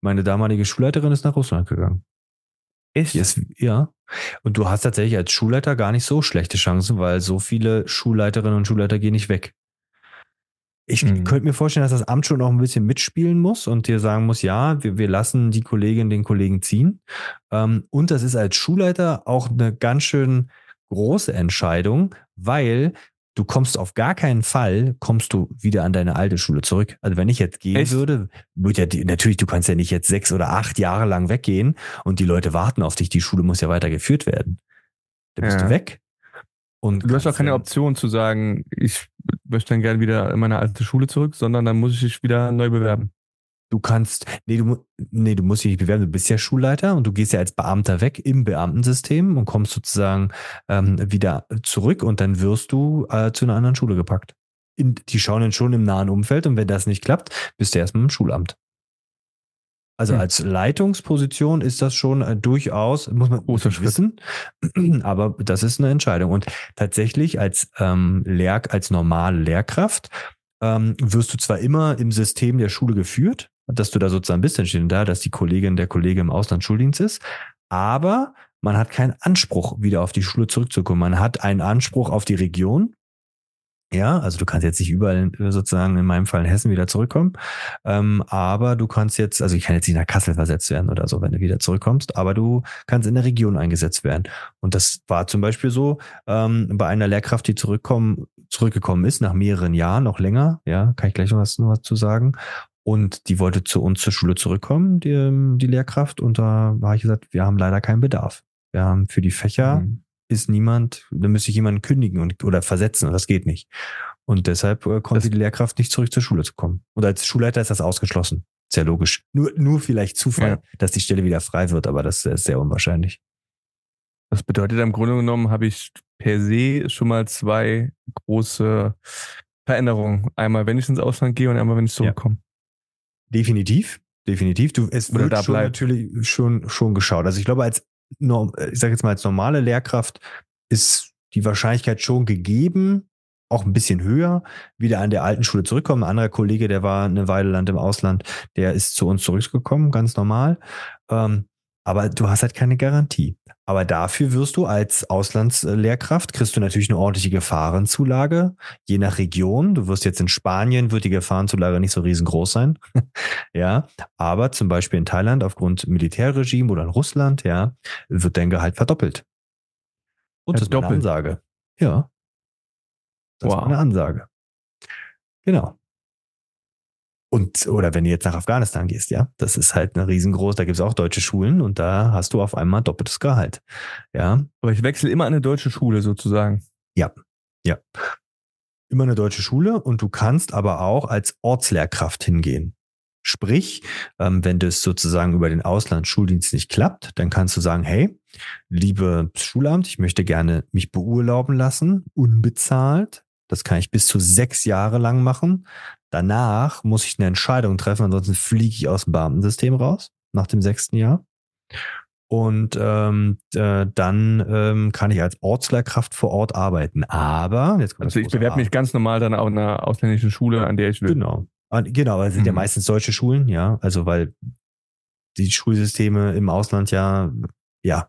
Speaker 2: meine damalige Schulleiterin ist nach Russland gegangen.
Speaker 1: Echt?
Speaker 2: Ist, ja. Und du hast tatsächlich als Schulleiter gar nicht so schlechte Chancen, weil so viele Schulleiterinnen und Schulleiter gehen nicht weg. Ich mhm. könnte mir vorstellen, dass das Amt schon auch ein bisschen mitspielen muss und dir sagen muss, ja, wir, wir lassen die Kollegin den Kollegen ziehen. Ähm, und das ist als Schulleiter auch eine ganz schön große Entscheidung, weil du kommst auf gar keinen Fall, kommst du wieder an deine alte Schule zurück. Also wenn ich jetzt gehen Echt? würde, würde ja die, natürlich, du kannst ja nicht jetzt sechs oder acht Jahre lang weggehen und die Leute warten auf dich, die Schule muss ja weiter geführt werden. Da bist ja. du weg.
Speaker 1: Und du hast auch keine Option zu sagen, ich möchte dann gerne wieder in meine alte Schule zurück, sondern dann muss ich dich wieder neu bewerben.
Speaker 2: Du kannst, nee, du, nee, du musst dich nicht bewerben, du bist ja Schulleiter und du gehst ja als Beamter weg im Beamtensystem und kommst sozusagen ähm, wieder zurück und dann wirst du äh, zu einer anderen Schule gepackt. In, die schauen dann schon im nahen Umfeld und wenn das nicht klappt, bist du erstmal im Schulamt. Also hm. als Leitungsposition ist das schon äh, durchaus, muss man Großer wissen, (clears throat) aber das ist eine Entscheidung. Und tatsächlich als ähm, Lehr als normale Lehrkraft ähm, wirst du zwar immer im System der Schule geführt, dass du da sozusagen bist, dann steht da, dass die Kollegin der Kollege im Ausland Schuldienst ist, aber man hat keinen Anspruch, wieder auf die Schule zurückzukommen. Man hat einen Anspruch auf die Region Ja, also du kannst jetzt nicht überall äh, sozusagen in meinem Fall in Hessen wieder zurückkommen. Ähm, aber du kannst jetzt, also ich kann jetzt nicht nach Kassel versetzt werden oder so, wenn du wieder zurückkommst, aber du kannst in der Region eingesetzt werden. Und das war zum Beispiel so ähm, bei einer Lehrkraft, die zurückkommen, zurückgekommen ist, nach mehreren Jahren, noch länger, ja, kann ich gleich noch was, noch was zu sagen. Und die wollte zu uns zur Schule zurückkommen, die, die Lehrkraft. Und da habe ich gesagt, wir haben leider keinen Bedarf. Wir haben für die Fächer mhm ist niemand, da müsste ich jemanden kündigen und, oder versetzen und das geht nicht. Und deshalb äh, konnte das die Lehrkraft nicht zurück zur Schule zu kommen. Und als Schulleiter ist das ausgeschlossen. Sehr logisch. Nur, nur vielleicht Zufall, ja. dass die Stelle wieder frei wird, aber das ist sehr unwahrscheinlich.
Speaker 1: Das bedeutet im Grunde genommen, habe ich per se schon mal zwei große Veränderungen. Einmal, wenn ich ins Ausland gehe und einmal, wenn ich zurückkomme. Ja.
Speaker 2: Definitiv, definitiv. Du, es Oder wird schon natürlich schon, schon geschaut. Also ich glaube, als ich sage jetzt mal als normale Lehrkraft, ist die Wahrscheinlichkeit schon gegeben, auch ein bisschen höher, wieder an der alten Schule zurückkommen. Ein anderer Kollege, der war eine Weile Land im Ausland, der ist zu uns zurückgekommen, ganz normal. Ähm, aber du hast halt keine Garantie. Aber dafür wirst du als Auslandslehrkraft, kriegst du natürlich eine ordentliche Gefahrenzulage, je nach Region. Du wirst jetzt in Spanien, wird die Gefahrenzulage nicht so riesengroß sein. (laughs) ja, aber zum Beispiel in Thailand aufgrund Militärregime oder in Russland, ja, wird dein Gehalt verdoppelt. Und das ist eine Ansage. Ja. Das wow. ist eine Ansage. Genau. Und, oder wenn du jetzt nach Afghanistan gehst, ja, das ist halt eine riesengroß, da gibt es auch deutsche Schulen und da hast du auf einmal doppeltes Gehalt. Ja.
Speaker 1: Aber ich wechsle immer eine deutsche Schule sozusagen.
Speaker 2: Ja, ja. Immer eine deutsche Schule und du kannst aber auch als Ortslehrkraft hingehen. Sprich, ähm, wenn das sozusagen über den Auslandsschuldienst nicht klappt, dann kannst du sagen, hey, liebe Schulamt, ich möchte gerne mich beurlauben lassen, unbezahlt. Das kann ich bis zu sechs Jahre lang machen. Danach muss ich eine Entscheidung treffen, ansonsten fliege ich aus dem Beamtensystem raus, nach dem sechsten Jahr. Und ähm, äh, dann ähm, kann ich als Ortslehrkraft vor Ort arbeiten. Aber,
Speaker 1: jetzt kommt Also ich bewerbe mich ganz normal dann auf einer ausländischen Schule, an der ich will.
Speaker 2: Genau. Genau, es sind mhm. ja meistens deutsche Schulen, ja. Also weil die Schulsysteme im Ausland ja, ja,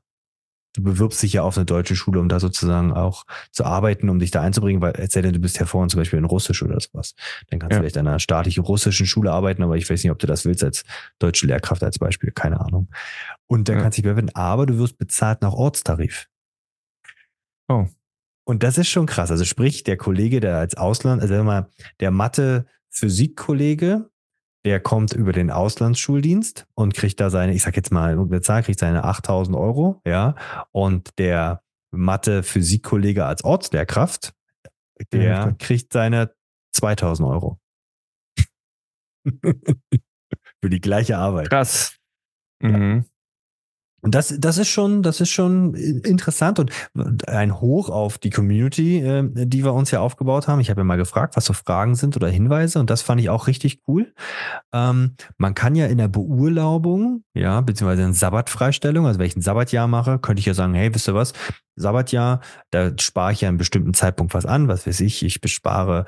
Speaker 2: du bewirbst dich ja auf eine deutsche Schule, um da sozusagen auch zu arbeiten, um dich da einzubringen, weil erzähl dir, du bist hervorragend zum Beispiel in Russisch oder sowas. Dann kannst ja. du vielleicht an einer staatlichen russischen Schule arbeiten, aber ich weiß nicht, ob du das willst als deutsche Lehrkraft als Beispiel, keine Ahnung. Und dann ja. kannst du dich bewerben, aber du wirst bezahlt nach Ortstarif. Oh. Und das ist schon krass. Also sprich, der Kollege, der als Ausland, also mal, der Mathe-Physik-Kollege, der kommt über den Auslandsschuldienst und kriegt da seine, ich sag jetzt mal irgendeine Zahl, kriegt seine 8000 Euro, ja. Und der Mathe-Physik-Kollege als Ortslehrkraft, der ja, kriegt seine 2000 Euro. (laughs) Für die gleiche Arbeit.
Speaker 1: Krass. Mhm.
Speaker 2: Und das, das ist schon, das ist schon interessant und ein Hoch auf die Community, äh, die wir uns ja aufgebaut haben. Ich habe ja mal gefragt, was so Fragen sind oder Hinweise und das fand ich auch richtig cool. Ähm, man kann ja in der Beurlaubung, ja, beziehungsweise in Sabbatfreistellung, also wenn ich ein Sabbatjahr mache, könnte ich ja sagen, hey, wisst ihr was? Sabbatjahr, da spare ich ja einen bestimmten Zeitpunkt was an, was weiß ich, ich bespare,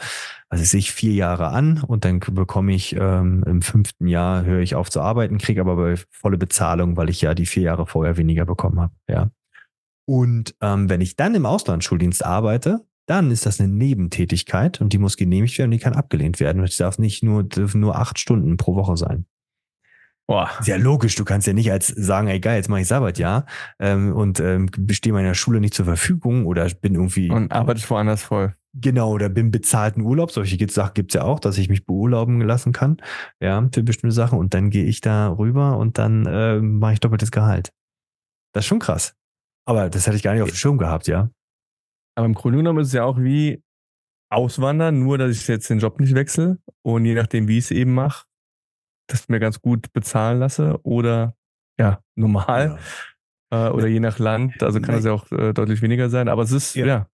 Speaker 2: was weiß ich, vier Jahre an und dann bekomme ich ähm, im fünften Jahr, höre ich auf zu arbeiten, kriege aber volle Bezahlung, weil ich ja die vier Jahre vorher weniger bekommen habe, ja. Und ähm, wenn ich dann im Auslandsschuldienst arbeite, dann ist das eine Nebentätigkeit und die muss genehmigt werden und die kann abgelehnt werden. Und es darf nicht nur, dürfen nur acht Stunden pro Woche sein. Boah. Ist ja logisch, du kannst ja nicht als sagen, ey geil, jetzt mache ich Sabbatjahr ähm, und ähm, bestehe meiner Schule nicht zur Verfügung oder bin irgendwie.
Speaker 1: Und arbeitest woanders voll.
Speaker 2: Genau, oder bin bezahlten Urlaub. Solche Sachen gibt's ja auch, dass ich mich beurlauben lassen kann, ja, für bestimmte Sachen. Und dann gehe ich da rüber und dann äh, mache ich doppeltes Gehalt. Das ist schon krass. Aber das hätte ich gar nicht auf dem Schirm gehabt, ja.
Speaker 1: Aber im Grunde genommen ist es ja auch wie Auswandern, nur dass ich jetzt den Job nicht wechsle und je nachdem, wie ich es eben mache, das mir ganz gut bezahlen lasse oder ja, normal. Ja. Äh, oder ja. je nach Land, also kann es ja auch äh, deutlich weniger sein, aber es ist, ja. ja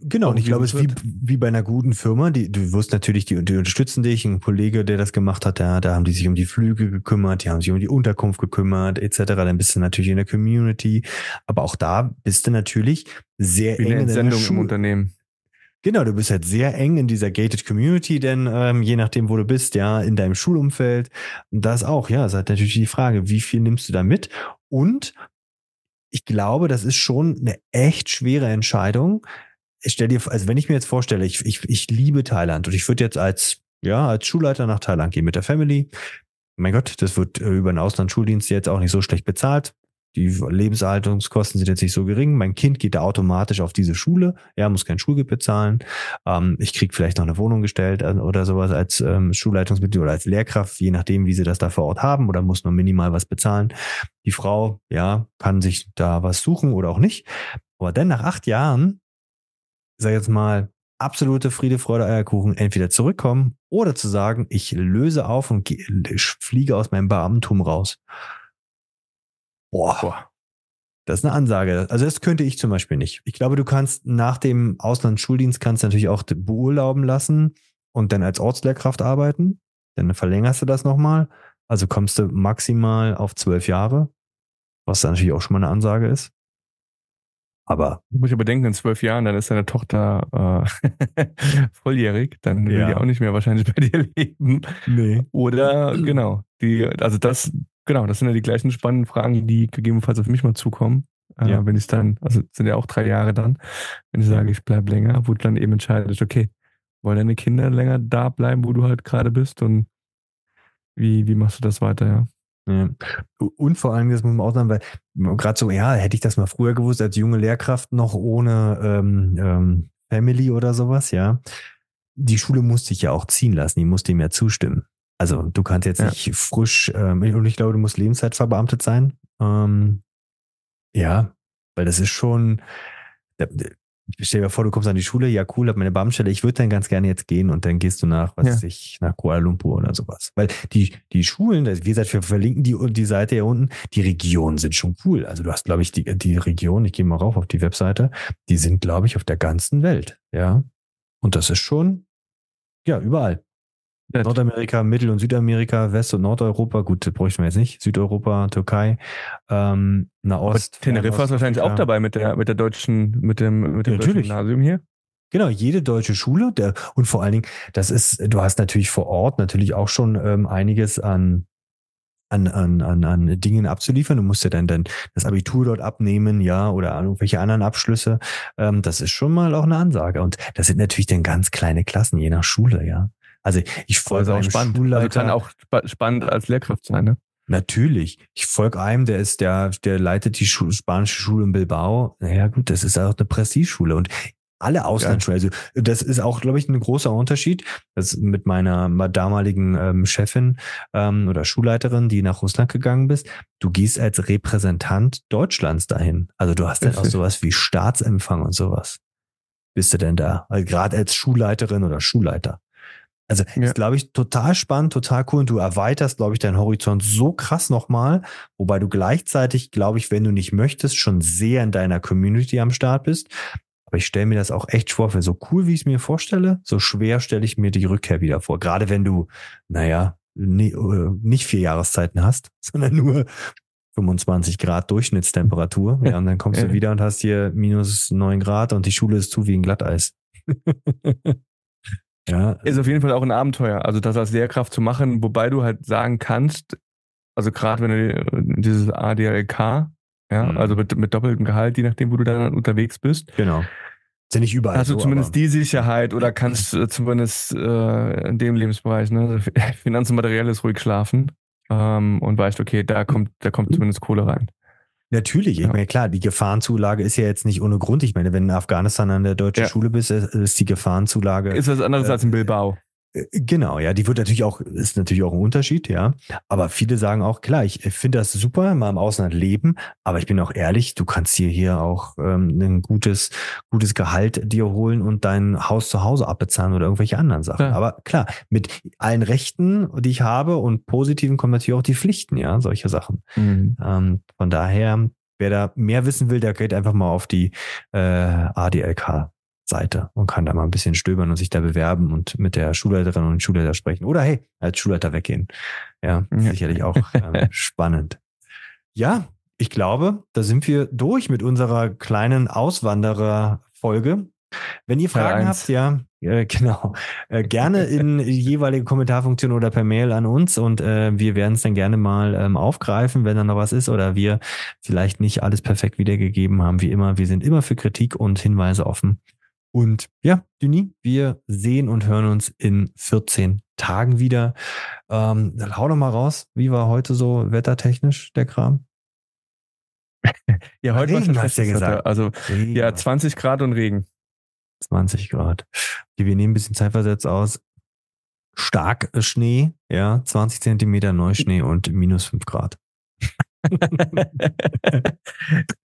Speaker 2: Genau, und ich glaube, es ist wie, wie bei einer guten Firma, die, du wirst natürlich, die, die unterstützen dich, ein Kollege, der das gemacht hat, da, da haben die sich um die Flüge gekümmert, die haben sich um die Unterkunft gekümmert, etc. Dann bist du natürlich in der Community, aber auch da bist du natürlich sehr
Speaker 1: wie eng eine Entsendung im Unternehmen.
Speaker 2: Genau, du bist halt sehr eng in dieser gated Community, denn ähm, je nachdem, wo du bist, ja, in deinem Schulumfeld. Das auch, ja, ist halt natürlich die Frage, wie viel nimmst du da mit? Und ich glaube, das ist schon eine echt schwere Entscheidung, ich stell dir, also wenn ich mir jetzt vorstelle, ich, ich, ich liebe Thailand und ich würde jetzt als, ja, als Schulleiter nach Thailand gehen mit der Family. Mein Gott, das wird äh, über einen Auslandsschuldienst jetzt auch nicht so schlecht bezahlt. Die Lebenserhaltungskosten sind jetzt nicht so gering. Mein Kind geht da automatisch auf diese Schule. Er muss kein Schulgeld bezahlen. Ähm, ich krieg vielleicht noch eine Wohnung gestellt äh, oder sowas als ähm, Schulleitungsmitglied oder als Lehrkraft, je nachdem, wie sie das da vor Ort haben oder muss nur minimal was bezahlen. Die Frau, ja, kann sich da was suchen oder auch nicht. Aber dann nach acht Jahren, sag jetzt mal, absolute Friede, Freude, Eierkuchen, entweder zurückkommen oder zu sagen, ich löse auf und fliege aus meinem Beamtum raus. Boah. Boah. Das ist eine Ansage. Also das könnte ich zum Beispiel nicht. Ich glaube, du kannst nach dem Auslandsschuldienst kannst du natürlich auch beurlauben lassen und dann als Ortslehrkraft arbeiten. Dann verlängerst du das nochmal. Also kommst du maximal auf zwölf Jahre, was dann natürlich auch schon mal eine Ansage ist. Aber.
Speaker 1: Du musst aber denken, in zwölf Jahren, dann ist deine Tochter äh, (laughs) volljährig, dann will ja. die auch nicht mehr wahrscheinlich (laughs) bei dir leben. Nee. Oder genau, die, also das, Genau, das sind ja die gleichen spannenden Fragen, die gegebenenfalls auf mich mal zukommen. Äh, ja. Wenn ich dann, also sind ja auch drei Jahre dann, wenn ich sage, ich bleibe länger, wo du dann eben entscheidest, okay, wollen deine Kinder länger da bleiben, wo du halt gerade bist und wie, wie machst du das weiter, ja?
Speaker 2: Ja. Und vor allem, das muss man auch sagen, weil gerade so, ja, hätte ich das mal früher gewusst, als junge Lehrkraft noch ohne ähm, ähm, Family oder sowas, ja. Die Schule musste ich ja auch ziehen lassen, die musste ihm ja zustimmen. Also du kannst jetzt ja. nicht frisch, ähm, und ich glaube, du musst Lebenszeit verbeamtet sein. Ähm, ja, weil das ist schon, stell dir vor, du kommst an die Schule, ja cool, hab meine Beamtstelle, ich würde dann ganz gerne jetzt gehen und dann gehst du nach, was ja. weiß ich, nach Kuala Lumpur oder sowas. Weil die, die Schulen, wie gesagt, wir verlinken die, die Seite hier unten, die Regionen sind schon cool. Also du hast, glaube ich, die, die Region, ich gehe mal rauf auf die Webseite, die sind, glaube ich, auf der ganzen Welt, ja. Und das ist schon, ja, überall. Nordamerika, Mittel- und Südamerika, West- und Nordeuropa, gut, bräuchten wir jetzt nicht. Südeuropa, Türkei, ähm, Nahost.
Speaker 1: Teneriffa ist wahrscheinlich auch dabei mit der, mit der deutschen, mit dem, mit dem
Speaker 2: ja, deutschen Gymnasium hier. Genau, jede deutsche Schule, der, und vor allen Dingen, das ist, du hast natürlich vor Ort natürlich auch schon ähm, einiges an, an, an, an, an Dingen abzuliefern. Du musst ja dann, dann das Abitur dort abnehmen, ja, oder irgendwelche anderen Abschlüsse. Ähm, das ist schon mal auch eine Ansage. Und das sind natürlich dann ganz kleine Klassen, je nach Schule, ja. Also ich folge
Speaker 1: auch spannend. Schulleiter. Also kann auch spannend als Lehrkraft sein, ne?
Speaker 2: Natürlich. Ich folge einem, der ist der, der leitet die Schu spanische Schule in Bilbao. Naja, gut, das ist auch eine Prestigeschule. Und alle Auslandsschulen, also das ist auch, glaube ich, ein großer Unterschied. Das mit meiner damaligen ähm, Chefin ähm, oder Schulleiterin, die nach Russland gegangen bist. Du gehst als Repräsentant Deutschlands dahin. Also du hast dann auch sowas wie Staatsempfang und sowas. Bist du denn da? Also gerade als Schulleiterin oder Schulleiter. Also ja. ist, glaube ich, total spannend, total cool. Und du erweiterst, glaube ich, deinen Horizont so krass nochmal, wobei du gleichzeitig, glaube ich, wenn du nicht möchtest, schon sehr in deiner Community am Start bist. Aber ich stelle mir das auch echt schwer vor. So cool, wie ich es mir vorstelle, so schwer stelle ich mir die Rückkehr wieder vor. Gerade wenn du, naja, nie, äh, nicht vier Jahreszeiten hast, (laughs) sondern nur 25 Grad Durchschnittstemperatur. Ja, und dann kommst du wieder und hast hier minus neun Grad und die Schule ist zu wie ein Glatteis. (laughs)
Speaker 1: Ja. Ist auf jeden Fall auch ein Abenteuer, also das als Lehrkraft zu machen, wobei du halt sagen kannst, also gerade wenn du dieses ADLK, ja, mhm. also mit, mit doppeltem Gehalt, je nachdem, wo du dann unterwegs bist.
Speaker 2: Genau. Ist ja nicht überall.
Speaker 1: Hast du so, zumindest die Sicherheit oder kannst äh, zumindest äh, in dem Lebensbereich, ne, (laughs) Finanz und Materielles ruhig schlafen ähm, und weißt, okay, da kommt, da kommt zumindest Kohle rein.
Speaker 2: Natürlich, ich meine, klar, die Gefahrenzulage ist ja jetzt nicht ohne Grund. Ich meine, wenn du in Afghanistan an der deutschen ja. Schule bist, ist die Gefahrenzulage.
Speaker 1: Ist was anderes äh, als in Bilbao.
Speaker 2: Äh, genau, ja, die wird natürlich auch, ist natürlich auch ein Unterschied, ja. Aber viele sagen auch, klar, ich finde das super, mal im Ausland leben, aber ich bin auch ehrlich, du kannst dir hier auch ähm, ein gutes, gutes Gehalt dir holen und dein Haus zu Hause abbezahlen oder irgendwelche anderen Sachen. Ja. Aber klar, mit allen Rechten, die ich habe und positiven kommen natürlich auch die Pflichten, ja, solche Sachen. Mhm. Ähm, von daher, wer da mehr wissen will, der geht einfach mal auf die äh, ADLK Seite und kann da mal ein bisschen stöbern und sich da bewerben und mit der Schulleiterin und Schulleiter sprechen. Oder hey, als Schulleiter weggehen. Ja, ja. sicherlich auch äh, (laughs) spannend. Ja, ich glaube, da sind wir durch mit unserer kleinen Auswanderer-Folge. Wenn ihr Fragen habt, ja, äh, (laughs) genau, äh, gerne in (laughs) jeweilige Kommentarfunktion oder per Mail an uns und äh, wir werden es dann gerne mal ähm, aufgreifen, wenn da noch was ist oder wir vielleicht nicht alles perfekt wiedergegeben haben, wie immer. Wir sind immer für Kritik und Hinweise offen. Und ja, Duni, wir sehen und hören uns in 14 Tagen wieder. Ähm, hau doch mal raus, wie war heute so wettertechnisch der Kram? (laughs)
Speaker 1: ja, heute Regen, war es ja gesagt. Also Regen. ja, 20 Grad und Regen.
Speaker 2: 20 Grad. Wir nehmen ein bisschen zeitversetzt aus. Stark Schnee, ja, 20 Zentimeter Neuschnee und minus 5 Grad. (laughs)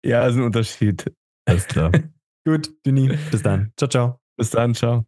Speaker 1: ja, ist ein Unterschied.
Speaker 2: Alles klar. (laughs) Gut, Dini, bis dann. Ciao, ciao.
Speaker 1: Bis dann, ciao.